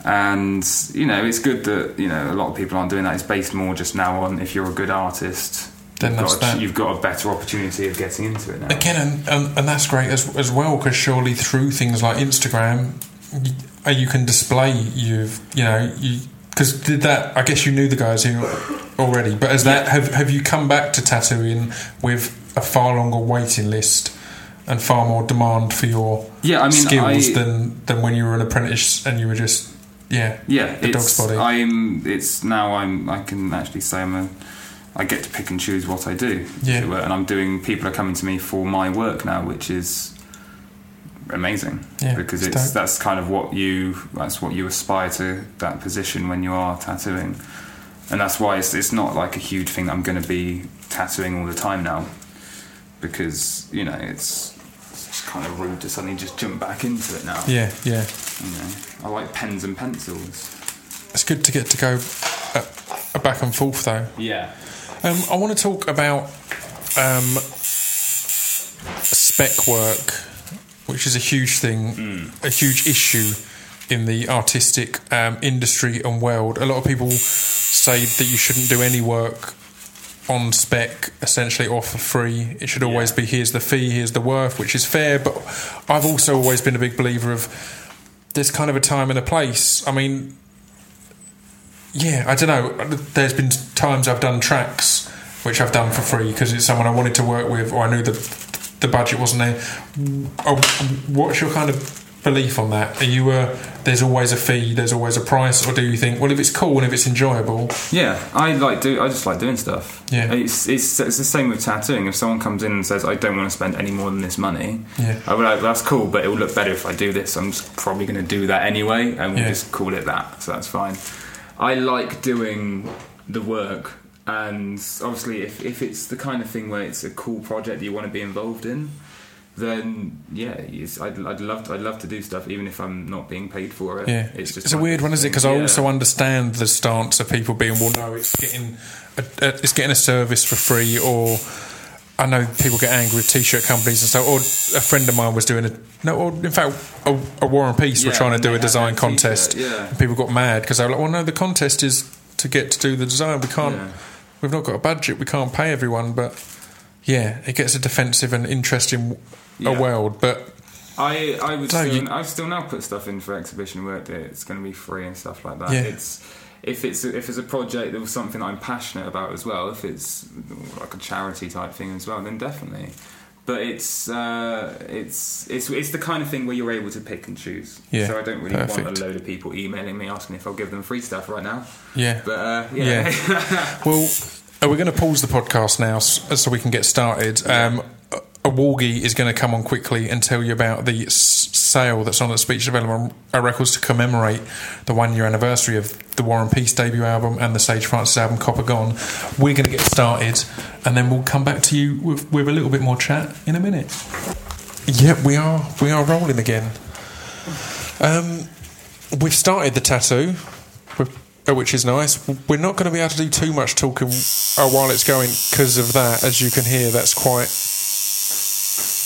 And you know, it's good that you know a lot of people aren't doing that. It's based more just now on if you're a good artist, Then you've, that's got a, you've got a better opportunity of getting into it now. again, and, and, and that's great as as well because surely through things like Instagram, you, you can display you've you know you because did that. I guess you knew the guys who already, but as that have have you come back to tattooing with a far longer waiting list? And far more demand for your Yeah, I mean, skills I- than, than when you were an apprentice and you were just yeah Yeah, the it's dog's body. I'm. It's now I'm. I can actually say I'm a. I get to pick and choose what I do. Yeah. were, and I'm doing. People are coming to me for my work now, which is amazing. Yeah, because it's it's that's kind of what you. That's what you aspire to that position when you are tattooing, and that's why it's it's not like a huge thing. I'm going to be tattooing all the time now, because you know it's. It's kind of rude to suddenly just jump back into it now. yeah yeah You know, I like pens and pencils. it's good to get to go uh, back and forth though Yeah. Um, I want to talk about um, spec work, which is a huge thing, a huge issue in the artistic um, industry and world. A lot of people say that you shouldn't do any work on spec, essentially, or for free. It should always Yeah. be here's the fee, here's the worth, which is fair. But I've also always been a big believer of there's kind of a time and a place. I mean, yeah, I don't know. There's been times I've done tracks which I've done for free because it's someone I wanted to work with, or I knew the the budget wasn't there. Oh, What's your kind of belief on that? Are you a there's always a fee, there's always a price, or do you think well if it's cool and if it's enjoyable, Yeah, I like do. I just like doing stuff. Yeah. it's it's it's the same with tattooing. If someone comes in and says, "I don't want to spend any more than this money," Yeah. I would like, "That's cool, but it will look better if I do this." I'm just probably going to do that anyway, and we'll Yeah. just call it that. So that's fine. I like doing the work, and obviously, if if it's the kind of thing where it's a cool project that you want to be involved in. Then yeah, it's, I'd, I'd love to, I'd love to do stuff even if I'm not being paid for it. yeah, it's just it's a weird one, isn't it? Because I also understand the stance of people being well, no, it's getting a, a, it's getting a service for free, or I know people get angry with t-shirt companies and so. Or a friend of mine was doing a no, or in fact, a, a War and Peace were trying to do a design contest, yeah. and people got mad because they were like, "Well, no, the contest is to get to do the design. We can't. Yeah. We've not got a budget. We can't pay everyone." But yeah, it gets a defensive and interesting Yeah. a world. But I I would No, still, you- I still now put stuff in for exhibition work that it's going to be free and stuff like that. Yeah. It's if it's if it's a project that was something I'm passionate about as well. If it's like a charity type thing as well, then definitely. But it's uh, it's it's it's the kind of thing where you're able to pick and choose. Yeah, So I don't really want a load of people emailing me asking if I'll give them free stuff right now. yeah, But uh, yeah. Well, are we going to pause the podcast now so we can get started? Um, a- a Walgie is going to come on quickly and tell you about the s- sale that's on at Speech Development Records to commemorate the one year anniversary of the War and Peace debut album and the Sage Francis album Copper Gone. We're going to get started and then we'll come back to you with, with a little bit more chat in a minute. Yep, we are we are rolling again. Um, we've started the tattoo, uh, which is nice. We're not going to be able to do too much talking uh, while it's going because of that. As you can hear, that's quite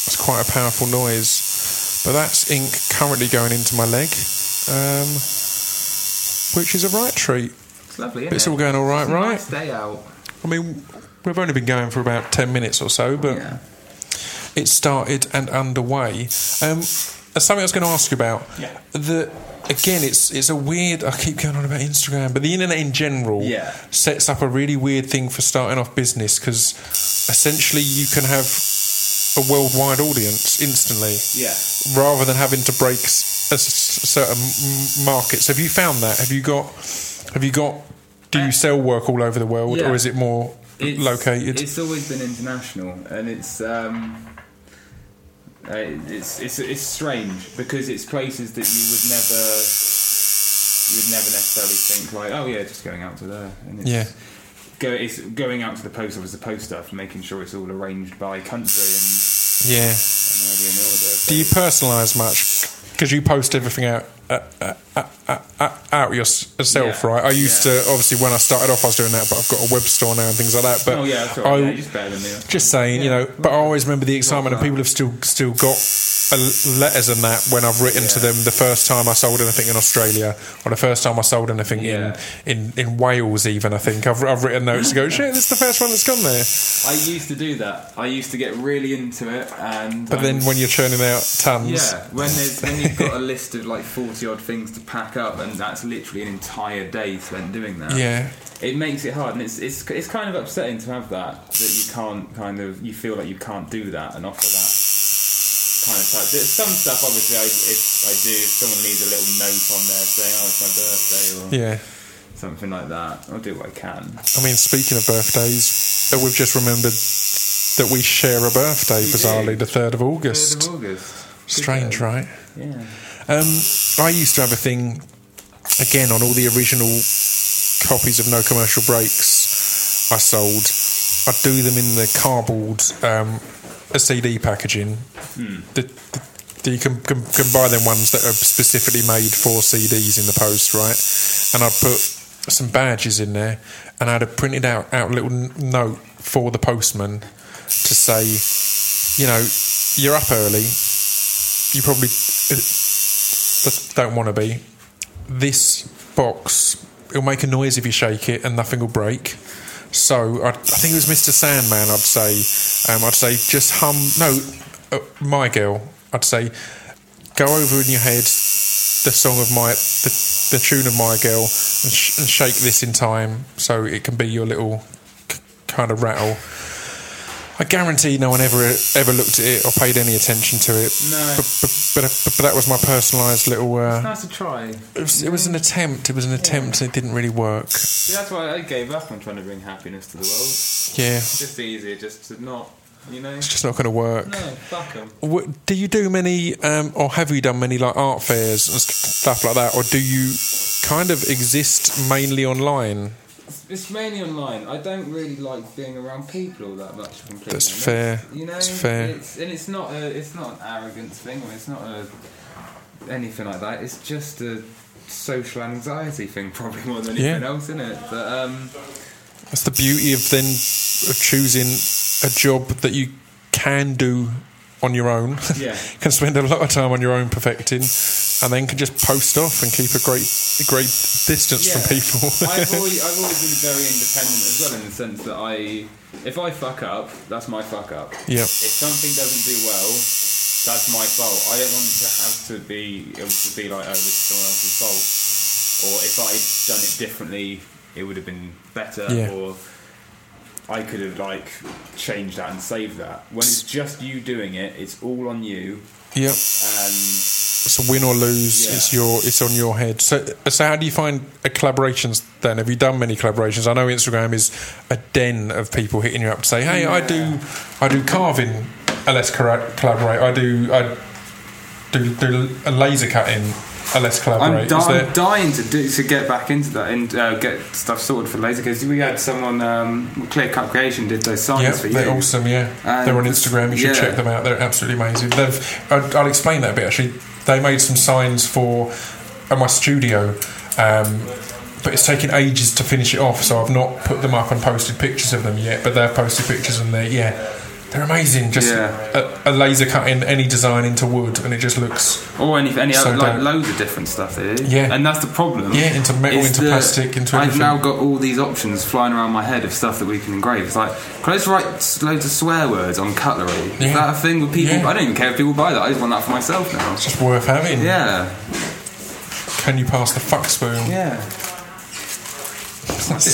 that's quite a powerful noise. But that's ink currently going into my leg, um, which is a right treat. It's lovely. Isn't It's it? all going all right, It's right? Nice day out. I mean, we've only been going for about ten minutes or so, but Yeah. it started and underway. Um, something I was going to ask you about. Yeah. The again, it's it's a weird. I keep going on about Instagram, but the internet in general Yeah. sets up a really weird thing for starting off business because essentially you can have a worldwide audience instantly, Yeah. rather than having to break s- a s- certain markets. Have you found that? Have you got? Have you got? Do you sell work all over the world, Yeah. or is it more It's, located? It's always been international, and it's um, uh, it's it's it's strange because it's places that you would never you would never necessarily think like, oh yeah, just going out to there. And it's, Yeah. Go, it's going out to the post office, the post stuff, making sure it's all arranged by country and, yeah. and already in order. Do you personalise much? Because you post everything out uh, uh, uh, uh, uh, out yourself, Yeah. right? I used Yeah. to obviously when I started off, I was doing that, but I've got a web store now and things like that. But oh yeah, I, right. Yeah, just better than me. just saying, you know. But I always remember the excitement, and people have still still got letters and that when I've written to them the first time I sold anything in Australia or the first time I sold anything in, in in Wales. Even I think I've I've written notes to go, shit, this is the first one that's gone there. I used to do that. I used to get really into it, and But I then when you're churning out tons, Yeah, when there's when you've got a list of like forty odd things to pack up, and that's literally an entire day spent doing that. yeah, it makes it hard, and it's it's it's kind of upsetting to have that that you can't kind of you feel like you can't do that and offer that kind of type. There's some stuff obviously I if I do if someone leaves a little note on there saying oh it's my birthday or yeah. something like that, I'll do what I can. I mean, speaking of birthdays, we've just remembered that we share a birthday, We bizarrely, do. the 3rd of August. Third of August. Strange, right? Yeah. Um, I used to have a thing, again, on all the original copies of No Commercial Breaks I sold. I'd do them in the cardboard um, a CD packaging. The, the, the- you can, can, can buy them ones that are specifically made for CDs in the post, right? And I'd put some badges in there, and I'd have printed out, out a little n- note for the postman to say, you know, you're up early. You probably don't want to be. This box, it'll make a noise if you shake it, and nothing will break. So I, I think it was Mr. Sandman. I'd say, um, I'd say just hum. No, uh, my girl. I'd say go over in your head the song of my the, the tune of my girl and, sh- and shake this in time so it can be your little k- kind of rattle. I guarantee no one ever ever looked at it or paid any attention to it. No. But, but, but, but, that was my personalised little. Uh, Nice to try. it was, it was an attempt. It was an attempt. and It didn't really work. Yeah, that's why I gave up on trying to bring happiness to the world. Yeah, It's just easier just to not, you know. it's just not going to work. No, fuck them. Do you do many, um, or have you done many like art fairs and stuff like that, or do you kind of exist mainly online? It's mainly online. I don't really like being around people all that much. Completely That's fair. You know, That's fair. It's, and it's not a, it's not an arrogance thing, or it's not a anything like that. It's just a social anxiety thing, probably more than anything Yeah. else, isn't it? But um, That's the beauty of then of choosing a job that you can do on your own. Yeah. can spend a lot of time on your own perfecting, and then can just post off and keep a great, a great distance from people. I've always, I've always been very independent as well in the sense that I, if I fuck up, that's my fuck up. Yep. If something doesn't do well, that's my fault. I don't want to have to be able to be like, oh, this is someone else's fault. Or if I'd done it differently, it would have been better. Yeah. Or I could have like changed that and saved that. When it's just you doing it, it's all on you. Yep. And So win or lose, Yeah. it's your it's on your head. So so how do you find collaborations then? Have you done many collaborations? I know Instagram is a den of people hitting you up to say, "Hey, I do I do carving, let's collaborate. I do I do do a laser cutting, uh, let's I'm, di- I'm dying to do to get back into that and uh, get stuff sorted for laser because we had someone um, Clear Cut Creation did those signs yeah, for you. they're awesome. Yeah, And they're on Instagram. You should yeah. check them out. They're absolutely amazing. They've, I'll, I'll explain that a bit. Actually, they made some signs for at my studio, um, but it's taken ages to finish it off. So I've not put them up and posted pictures of them yet. But they've posted pictures and they're yeah. They're amazing. Just Yeah. a, a laser cutting any design into wood, and it just looks oh, Or any, any So other, like loads of different stuff they do. Yeah. and that's the problem. Yeah, into metal, into that plastic, into I've now got all these options flying around my head of stuff that we can engrave. It's like, can I just write loads of swear words on cutlery? Yeah. Is that a thing with people? Yeah. I don't even care if people buy that. I just want that for myself now. It's just worth having. Yeah, Can you pass the fuck spoon? yeah.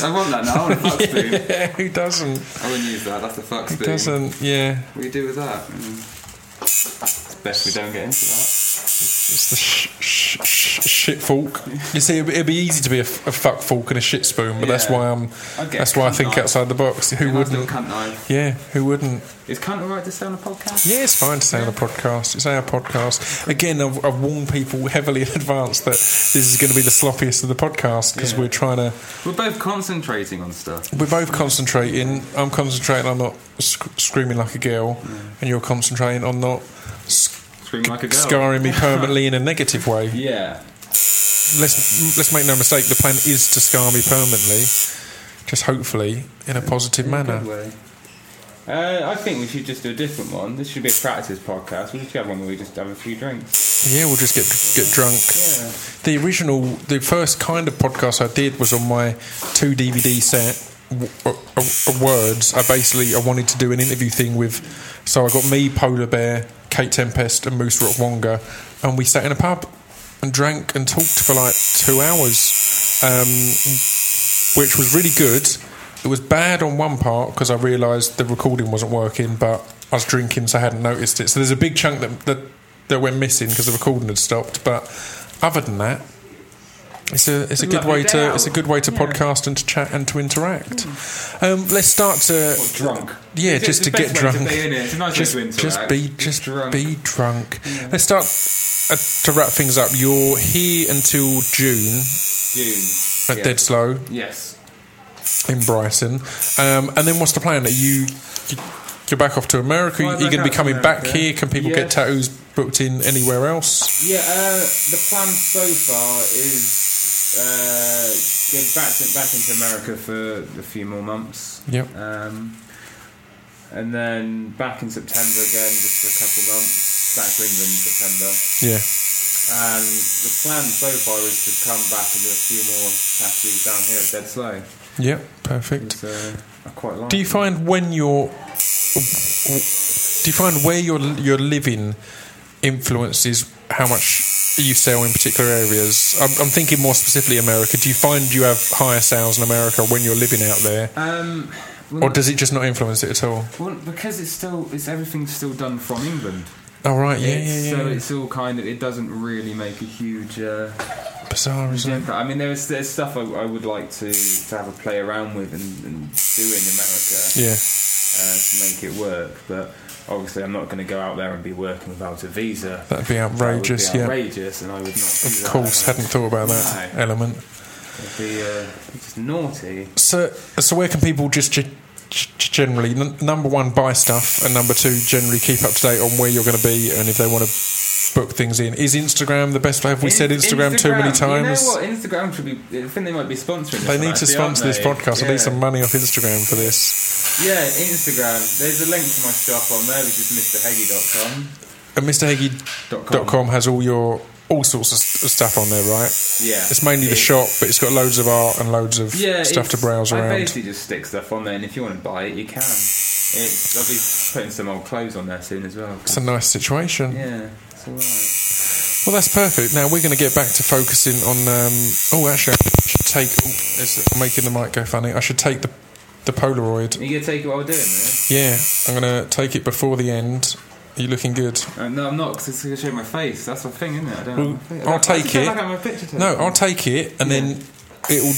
I want that now. I want a fuck spoon. yeah, who doesn't? I wouldn't use that. That's the fuck spoon. Who doesn't? Yeah, What do you do with that? Mm. It's best we don't get into that. It's the sh- sh- sh- shit fork. You see, it'd be, it'd be easy to be a, f- a fuck fork and a shit spoon, but that's Yeah. why I'm. I'd get That's a why I cunt think knife. outside the box. Who A nice little wouldn't? cunt knife. Yeah, who wouldn't? Is cunt alright to say on a podcast? Yeah, it's fine to say on the podcast. It's our podcast. Again, I've, I've warned people heavily in advance that this is going to be the sloppiest of the podcast because Yeah. we're trying to. We're both concentrating on stuff. We're both concentrating. I'm concentrating on not sc- screaming like a girl, and you're concentrating on not sc- Scream like a girl. scarring me permanently in a negative way. Yeah. Let's let's make no mistake. The plan is to scar me permanently, just hopefully in a positive manner. Good way. Uh, I think we should just do a different one. This should be a practice podcast. We should have one where we just have a few drinks. Yeah, we'll just get get drunk. Yeah. The original, the first kind of podcast I did was on my two DVD set. w- uh, uh, words. I basically I wanted to do an interview thing with. So I got me, Polar Bear, Kate Tempest, and Musa Okwonga, and we sat in a pub and drank and talked for like two hours, um, which was really good. It was bad on one part because I realised the recording wasn't working, but I was drinking, so I hadn't noticed it. So there's a big chunk that that, that went missing because the recording had stopped. But other than that, it's a it's a good way to out. it's a good way to Yeah. Podcast and to chat and to interact. Um, let's start to Or drunk. yeah, It's just the to get best to drunk. be, innit? Nice just, just be Just just drunk. be drunk. Let's start uh, to wrap things up. You're here until June June. at yeah. Dead Slow Yes. in Brighton, um, and then what's the plan? Are you, you you're back off to America? Fly Are you back going to be out to coming back here? Can people get tattoos booked in anywhere else? Yeah, uh, the plan so far is uh, get back to, back into America for a few more months. Yep. Um, and then back in September again, just for a couple of months. Back to England in September. Yeah. And the plan so far is to come back and do a few more tattoos down here at Dead Slow. Yep. Perfect. Uh, I quite like. Do you it. find when you're do you find where you're you're living influences how much you sell in particular areas? I'm, I'm thinking more specifically America. Do you find you have higher sales in America when you're living out there, Um, well, or does it just not influence it at all? well, because it's still it's everything's still done from England. Oh right, yeah, yeah, yeah. So it's all kind of it doesn't really make a huge. Uh, bizarre, isn't it? I mean, there's there's stuff I, I would like to to have a play around with and, and do in America Yeah, uh, to make it work, but. Obviously, I'm not going to go out there and be working without a visa. that'd be That would outrageous. be yeah, outrageous, and I would not. of course, hadn't thought about that No. element. It'd be uh, just naughty. So, so where can people just g- generally n- number one buy stuff, and number two generally keep up to date on where you're going to be and if they want to book things in? Is Instagram the best? Have we said In- Instagram, too many times? You know what? Instagram should be. I think they might be sponsoring. They need to sponsor this podcast. I Yeah. need some money off Instagram for this. Yeah, Instagram. There's a link to my shop on there, which is mrheggie.com. And MrHeggie.com has all your all sorts of stuff on there, right? Yeah, It's mainly the It's- shop, but it's got loads of art and loads of Yeah, stuff to browse I around. basically just stick stuff on there, and if you want to buy it, you can. It's, I'll be putting some old clothes on there soon as well. It's a nice situation. Yeah, it's alright. Well, that's perfect. Now we're going to get back to focusing on. Um, oh, actually, I should take. Oh, it's I'm making the mic go funny. I should take the the Polaroid. Are you gonna take it while we're doing this? Yeah, I'm going to take it before the end. Are you looking good? Uh, no, I'm not, because it's gonna show my face. That's the thing, isn't it? I don't Well, know. I'll I- I take it. like having my picture taken. No, I'll take it, and then it'll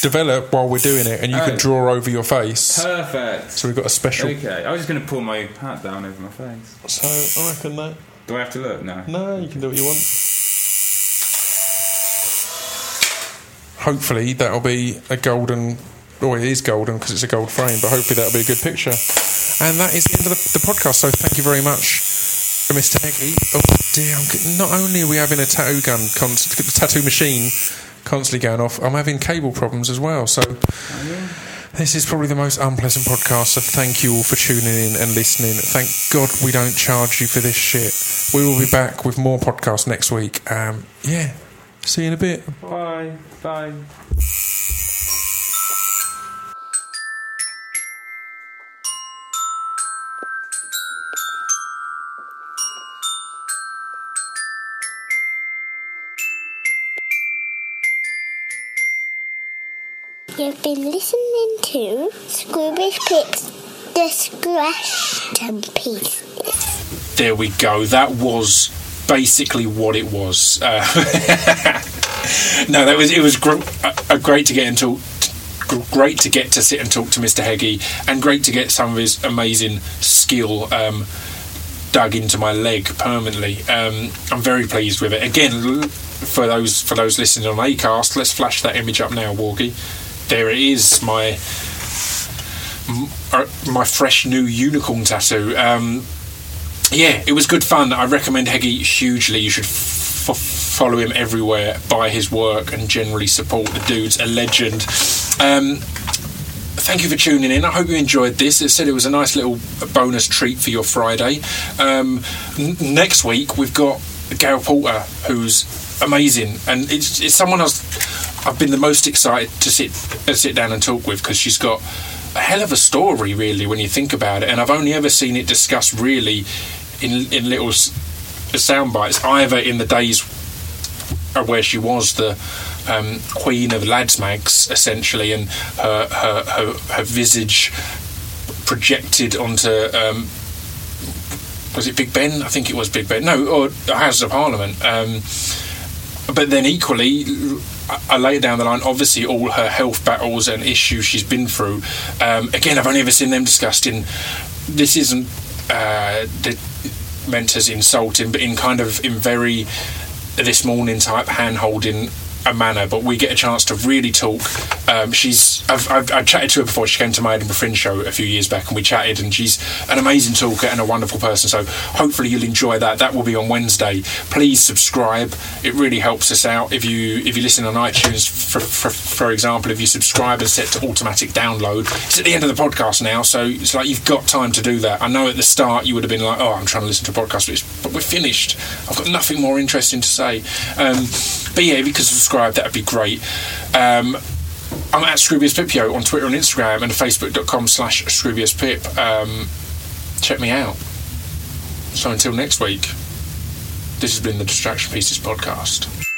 develop while we're doing it, and you can Oh. draw over your face. Perfect. So we've got a special. Okay, I was just gonna pull my hat down over my face. So I reckon that. Do I have to look? No. No, you can do what you want. Hopefully that'll be a golden. Oh, it is golden because it's a gold frame, but hopefully that'll be a good picture. And that is the end of the, the podcast. So thank you very much, Mr. Heggie. Oh dear, I'm, not only are we having a tattoo gun, const- tattoo machine constantly going off, I'm having cable problems as well. So oh, this is probably the most unpleasant podcast. So thank you all for tuning in and listening. Thank God we don't charge you for this shit. We will be back with more podcasts next week. Um, yeah, see you in a bit. Bye. Bye. You've been listening to Scroobius Pip's Distraction Pieces. There we go. That was basically what it was. Uh, no, that was it was gr- uh, great to get into. Great to get to sit and talk to Mr. Heggie, and great to get some of his amazing skill um, dug into my leg permanently. Um, I'm very pleased with it. Again, for those for those listening on Acast, let's flash that image up now, Walkie. There it is, my uh, my fresh new unicorn tattoo. Um, yeah, it was good fun. I recommend Heggie hugely. You should f- follow him everywhere, buy his work, and generally support the dude's a legend. Um, thank you for tuning in. I hope you enjoyed this. It said it was a nice little bonus treat for your Friday. Um, n- next week we've got Gail Porter, who's amazing, and it's, it's someone else I've been the most excited to sit uh, sit down and talk with because she's got a hell of a story, really, when you think about it. And I've only ever seen it discussed really in in little sound bites, either in the days where she was the um, queen of lads mags, essentially, and her her, her, her visage projected onto. Um, was it Big Ben? I think it was Big Ben. No, or the House of Parliament. Um, but then equally, I lay down the line. Obviously, all her health battles and issues she's been through. Um, again, I've only ever seen them discussed in. This isn't uh, the, meant as insulting, but in kind of in very this morning type hand holding a manner, but we get a chance to really talk. Um, she's I've, I've, I've, chatted to her before. She came to my Edinburgh Fringe show a few years back, and we chatted. And she's an amazing talker and a wonderful person. So hopefully you'll enjoy that. That will be on Wednesday. Please subscribe. It really helps us out if you if you listen on iTunes, for for, for example. If you subscribe and set to automatic download, it's at the end of the podcast now, so it's like you've got time to do that. I know at the start you would have been like, oh, I'm trying to listen to a podcast, but we're finished. I've got nothing more interesting to say. Um, but yeah, if you could subscribe, that would be great. Um, I'm at Scroobius Pipio on Twitter and Instagram and facebook.com slash Scroobius Pip. Um, check me out. So until next week, this has been the Distraction Pieces podcast.